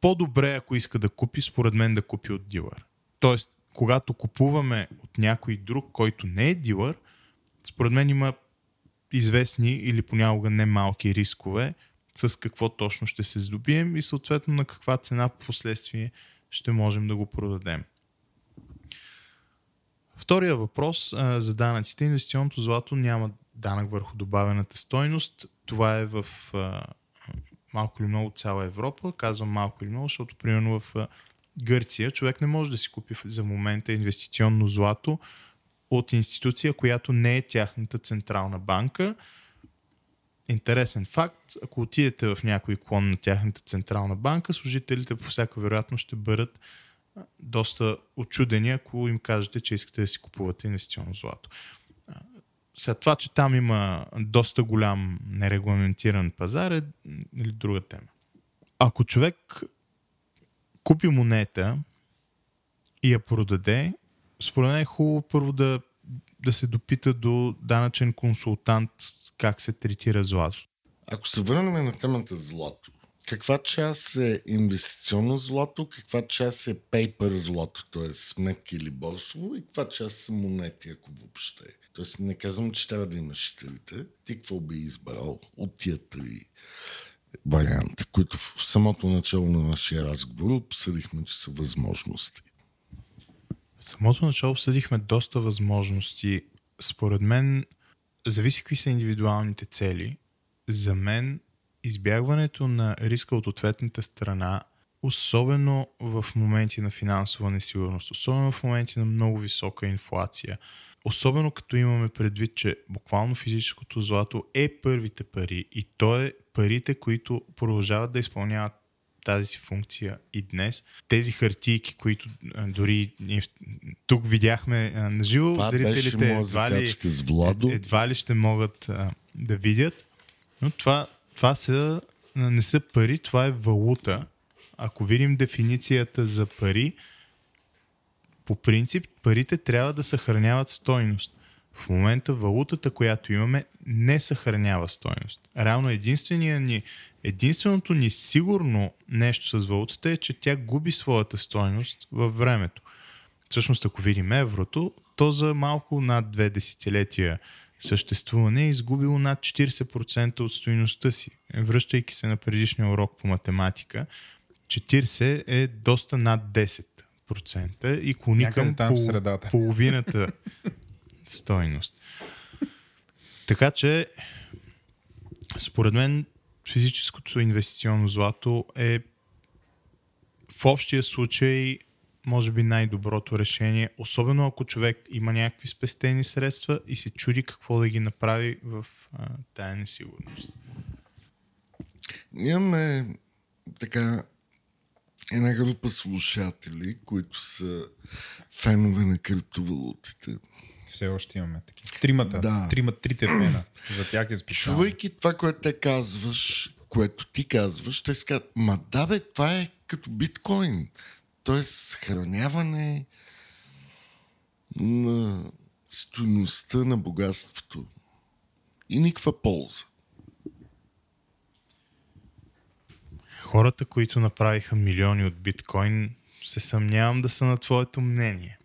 по-добре, ако иска да купи, според мен да купи от дилър. Тоест, когато купуваме от някой друг, който не е дилър, според мен има известни или понякога не малки рискове с какво точно ще се здобием и съответно на каква цена в последствие ще можем да го продадем. Втория въпрос за данъците. Инвестиционното злато няма данък върху добавената стойност. Това е в а, малко или много цяла Европа. Казвам малко или много, защото примерно в а, Гърция човек не може да си купи за момента инвестиционно злато от институция, която не е тяхната централна банка. Интересен факт, ако отидете в някой клон на тяхната централна банка, служителите по всяка вероятност ще бъдат доста очудени, ако им кажете, че искате да си купувате инвестиционно злато. Сега това, че там има доста голям нерегламентиран пазар е или друга тема. Ако човек купи монета и я продаде, според мен е хубаво първо да, да се допита до данъчен консултант как се третира злато. Ако се върнем на темата злато, каква част е инвестиционно злато, каква част е пейпер злато, т.е. сметки или борсово и каква част са монети, ако въобще. Тоест не казвам, че трябва да имаш трите. Ти какво би избрал от тия три варианта, които в самото начало на нашия разговор обсъдихме, че са възможности. В самото начало обсъдихме доста възможности. Според мен, зависи какви са индивидуалните цели. За мен, избягването на риска от ответната страна, особено в моменти на финансова несигурност, особено в моменти на много висока инфлация, особено като имаме предвид, че буквално физическото злато е първите пари и то е парите, които продължават да изпълняват тази си функция и днес. Тези хартийки, които дори тук видяхме на живо, зрителите едва ли, ед- едва ли ще могат а, да видят. Но това, това са, не са пари, това е валута. Ако видим дефиницията за пари, по принцип парите трябва да съхраняват стойност. В момента валутата, която имаме, не съхранява стойност. Реално единствения ни, единственото ни сигурно нещо с валутата е, че тя губи своята стойност във времето. Всъщност, ако видим еврото, то за малко над две десетилетия съществуване е изгубило над 40% от стоиността си. Връщайки се на предишния урок по математика, 40 е доста над 10% и клони Някъде към там в средата. половината стойност. Така че, според мен, физическото инвестиционно злато е в общия случай може би най-доброто решение, особено ако човек има някакви спестени средства и се чуди какво да ги направи в а, тая несигурност. Имаме така една група слушатели, които са фенове на криптовалутите. Все още имаме такива. Тримата. Да. Трима, трите фена. За тях е специално. Чувайки това, което те казваш, което ти казваш, те си казват, ма да бе, това е като биткоин. Тоест съхраняване на стоеността на богатството. И никаква полза. Хората, които направиха милиони от биткоин, се съмнявам да са на твоето мнение.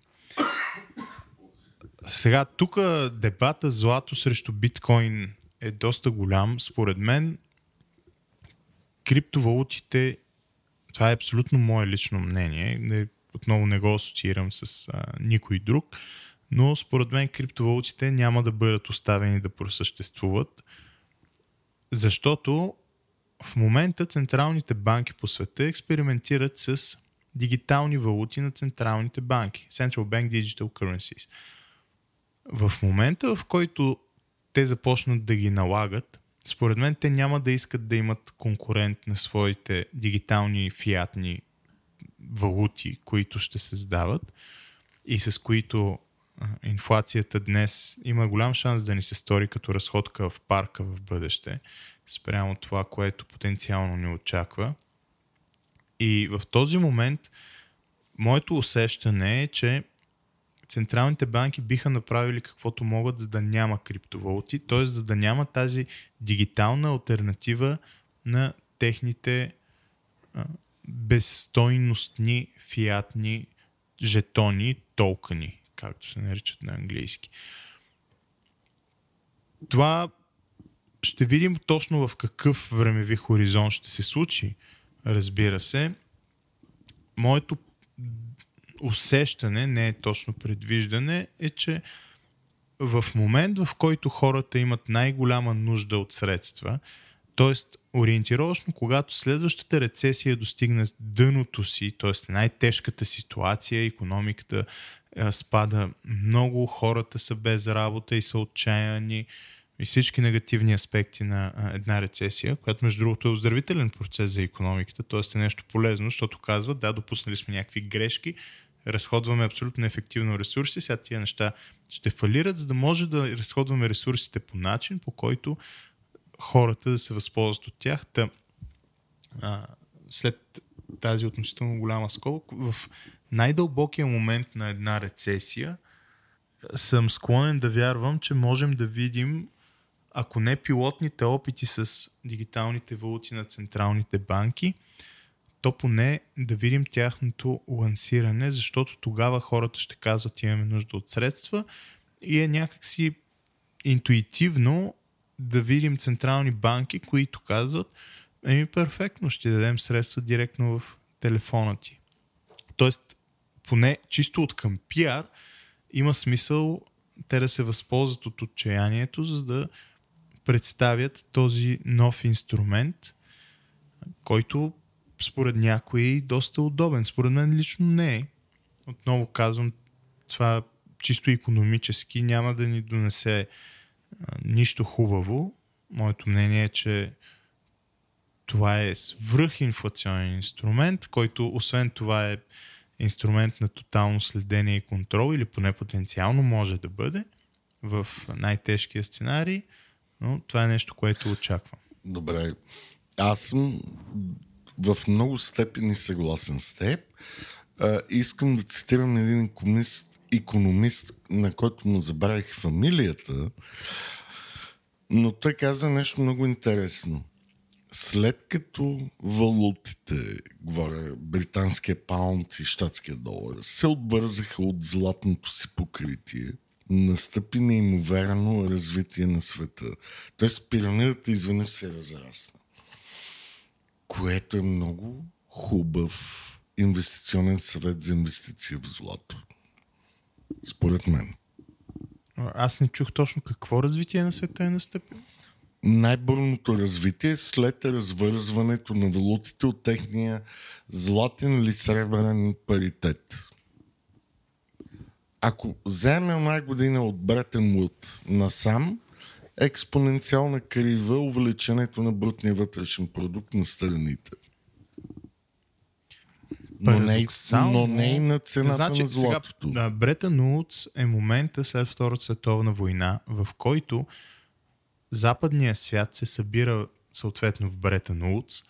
Сега, тук дебата злато срещу биткоин е доста голям. Според мен, криптовалутите, това е абсолютно мое лично мнение, не, отново не го асоциирам с а, никой друг, но според мен криптовалутите няма да бъдат оставени да просъществуват, защото в момента централните банки по света експериментират с дигитални валути на централните банки. Central Bank Digital Currencies. В момента, в който те започнат да ги налагат, според мен те няма да искат да имат конкурент на своите дигитални фиатни валути, които ще се създават и с които инфлацията днес има голям шанс да ни се стори като разходка в парка в бъдеще, спрямо това, което потенциално ни очаква. И в този момент моето усещане е, че централните банки биха направили каквото могат, за да няма криптовалути, т.е. за да няма тази дигитална альтернатива на техните а, безстойностни фиатни жетони, толкани, както се наричат на английски. Това ще видим точно в какъв времеви хоризонт ще се случи, разбира се. Моето усещане, не е точно предвиждане, е, че в момент, в който хората имат най-голяма нужда от средства, т.е. ориентировъчно, когато следващата рецесия достигне дъното си, т.е. най-тежката ситуация, економиката спада много, хората са без работа и са отчаяни и всички негативни аспекти на една рецесия, която между другото е оздравителен процес за економиката, т.е. е нещо полезно, защото казва, да, допуснали сме някакви грешки, разходваме абсолютно ефективно ресурси, сега тия неща ще фалират, за да може да разходваме ресурсите по начин, по който хората да се възползват от тях. Та, а, след тази относително голяма скоба, в най-дълбокия момент на една рецесия, съм склонен да вярвам, че можем да видим, ако не пилотните опити с дигиталните валути на централните банки, то поне да видим тяхното лансиране, защото тогава хората ще казват имаме нужда от средства и е някакси интуитивно да видим централни банки, които казват еми перфектно, ще дадем средства директно в телефона ти. Тоест, поне чисто от към пиар, има смисъл те да се възползват от отчаянието, за да представят този нов инструмент, който според някои доста удобен. Според мен лично не е. Отново казвам, това чисто економически няма да ни донесе а, нищо хубаво. Моето мнение е, че това е свръхинфлационен инструмент, който освен това е инструмент на тотално следение и контрол или поне потенциално може да бъде в най-тежкия сценарий, но това е нещо, което очаквам. Добре. Аз съм в много степени съгласен с теб. А, искам да цитирам един економист, економист, на който му забравих фамилията, но той каза нещо много интересно. След като валутите, говоря британския паунд и щатския долар, се отвързаха от златното си покритие, настъпи неимоверно развитие на света. Тоест пирамидата изведнъж се разрасна което е много хубав инвестиционен съвет за инвестиция в злато. Според мен. Аз не чух точно какво развитие на света е настъпило. Най-бърното развитие е след развързването на валутите от техния златен или сребърен паритет. Ако вземем една година от Бретен Луд насам, експоненциална крива увеличението на брутния вътрешен продукт на страните. Но не, но не и на цената значи, на златото. Сега, Бретън Улц е момента след Втората световна война, в който западният свят се събира съответно в Бретън Улц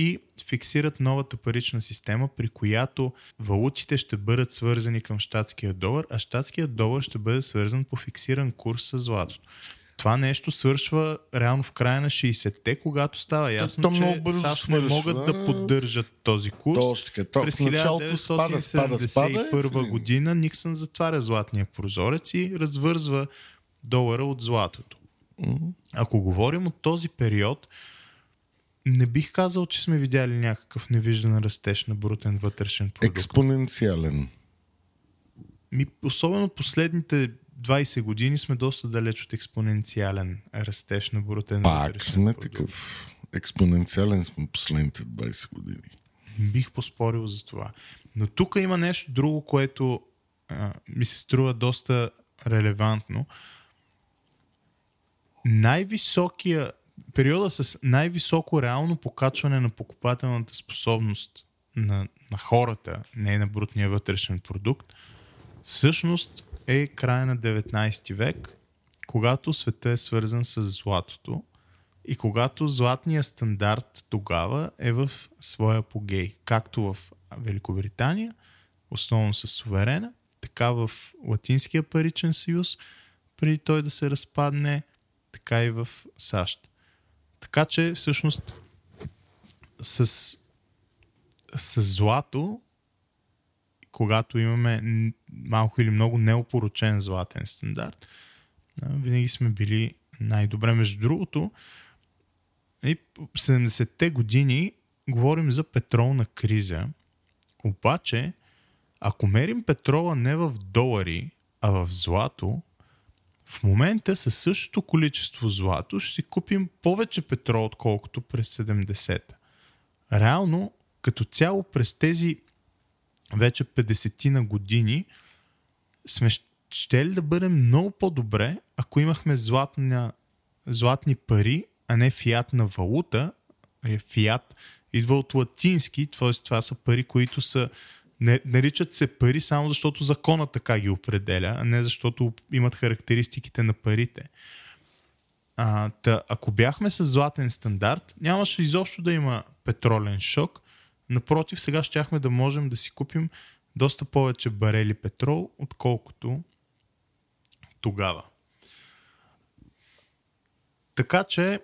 и фиксират новата парична система, при която валутите ще бъдат свързани към щатския долар, а щатския долар ще бъде свързан по фиксиран курс с златото това нещо свършва реално в края на 60-те, когато става ясно, то, че САЩ не могат да поддържат този курс. Точно така. През 1971 година Никсън затваря златния прозорец и развързва долара от златото. Ако говорим от този период, не бих казал, че сме видяли някакъв невиждан растеж на брутен вътрешен продукт. Експоненциален. Ми, особено последните 20 години сме доста далеч от експоненциален растеж на брутен Пак вътрешен сме продукт. такъв експоненциален сме последните 20 години. Бих поспорил за това. Но тук има нещо друго, което а, ми се струва доста релевантно. Най-високия периода с най-високо реално покачване на покупателната способност на, на хората, не на брутния вътрешен продукт, всъщност е края на 19 век, когато света е свързан с златото и когато златният стандарт тогава е в своя апогей, както в Великобритания, основно с суверена, така в Латинския паричен съюз, преди той да се разпадне, така и в САЩ. Така че всъщност с, с злато, когато имаме малко или много неопоручен златен стандарт, винаги сме били най-добре. Между другото, и в 70-те години говорим за петролна криза, обаче ако мерим петрола не в долари, а в злато, в момента със същото количество злато ще купим повече петрол, отколкото през 70-та. Реално, като цяло през тези вече 50 на години, сме щ- щели да бъдем много по-добре, ако имахме златна, златни пари, а не фиатна валута. Е, Фиат идва от латински, т.е. това са пари, които са не, наричат се пари само защото закона така ги определя, а не защото имат характеристиките на парите. А, та, ако бяхме с златен стандарт, нямаше изобщо да има петролен шок. Напротив, сега щяхме да можем да си купим доста повече барели петрол, отколкото тогава. Така че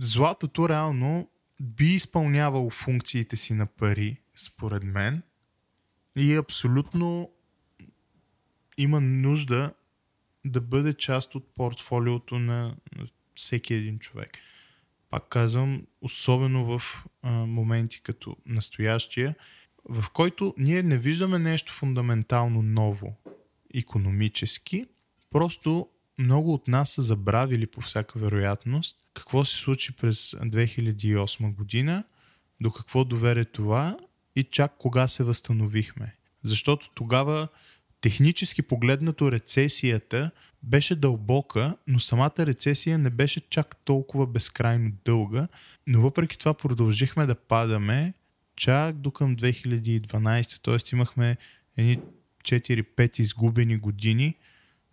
златото реално би изпълнявало функциите си на пари, според мен, и абсолютно има нужда да бъде част от портфолиото на, на всеки един човек. Пак казвам, особено в а, моменти като настоящия, в който ние не виждаме нещо фундаментално ново економически, просто много от нас са забравили по всяка вероятност какво се случи през 2008 година, до какво доведе това и чак кога се възстановихме. Защото тогава технически погледнато рецесията беше дълбока, но самата рецесия не беше чак толкова безкрайно дълга, но въпреки това продължихме да падаме чак до към 2012, т.е. имахме едни 4-5 изгубени години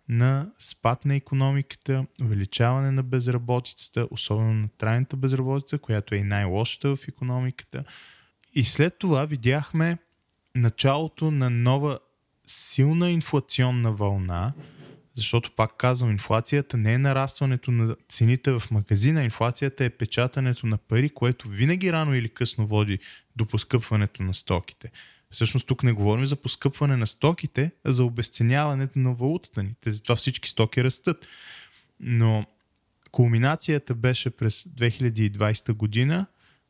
на спад на економиката, увеличаване на безработицата, особено на трайната безработица, която е и най-лошата в економиката. И след това видяхме началото на нова силна инфлационна вълна, защото пак казвам, инфлацията не е нарастването на цените в магазина, инфлацията е печатането на пари, което винаги рано или късно води до поскъпването на стоките. Всъщност тук не говорим за поскъпване на стоките, а за обесценяването на валутата ни. Те, затова всички стоки растат. Но кулминацията беше през 2020 година,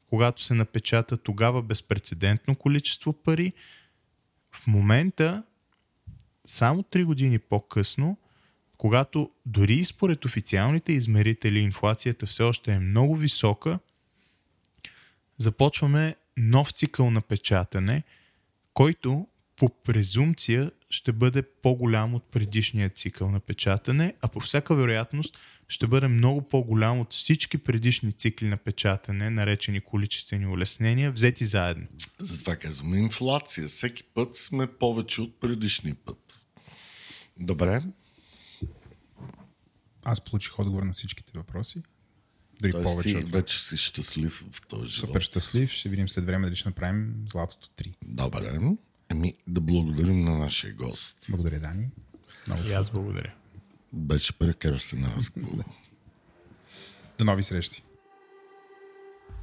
когато се напечата тогава безпредседентно количество пари. В момента, само 3 години по-късно, когато дори и според официалните измерители инфлацията все още е много висока, започваме нов цикъл на печатане, който по презумпция ще бъде по-голям от предишния цикъл на печатане, а по всяка вероятност ще бъде много по-голям от всички предишни цикли на печатане, наречени количествени улеснения, взети заедно. Затова казваме инфлация. Всеки път сме повече от предишния път. Добре. Аз получих отговор на всичките въпроси. Дори Тоест повече ти от вече си щастлив в този живот. Супер щастлив. Ще видим след време дали ще направим златото 3. Добре. Ами да благодарим на нашия гост. Благодаря, Дани. Много И аз благодаря. Беше прекрасен разговор. До нови срещи.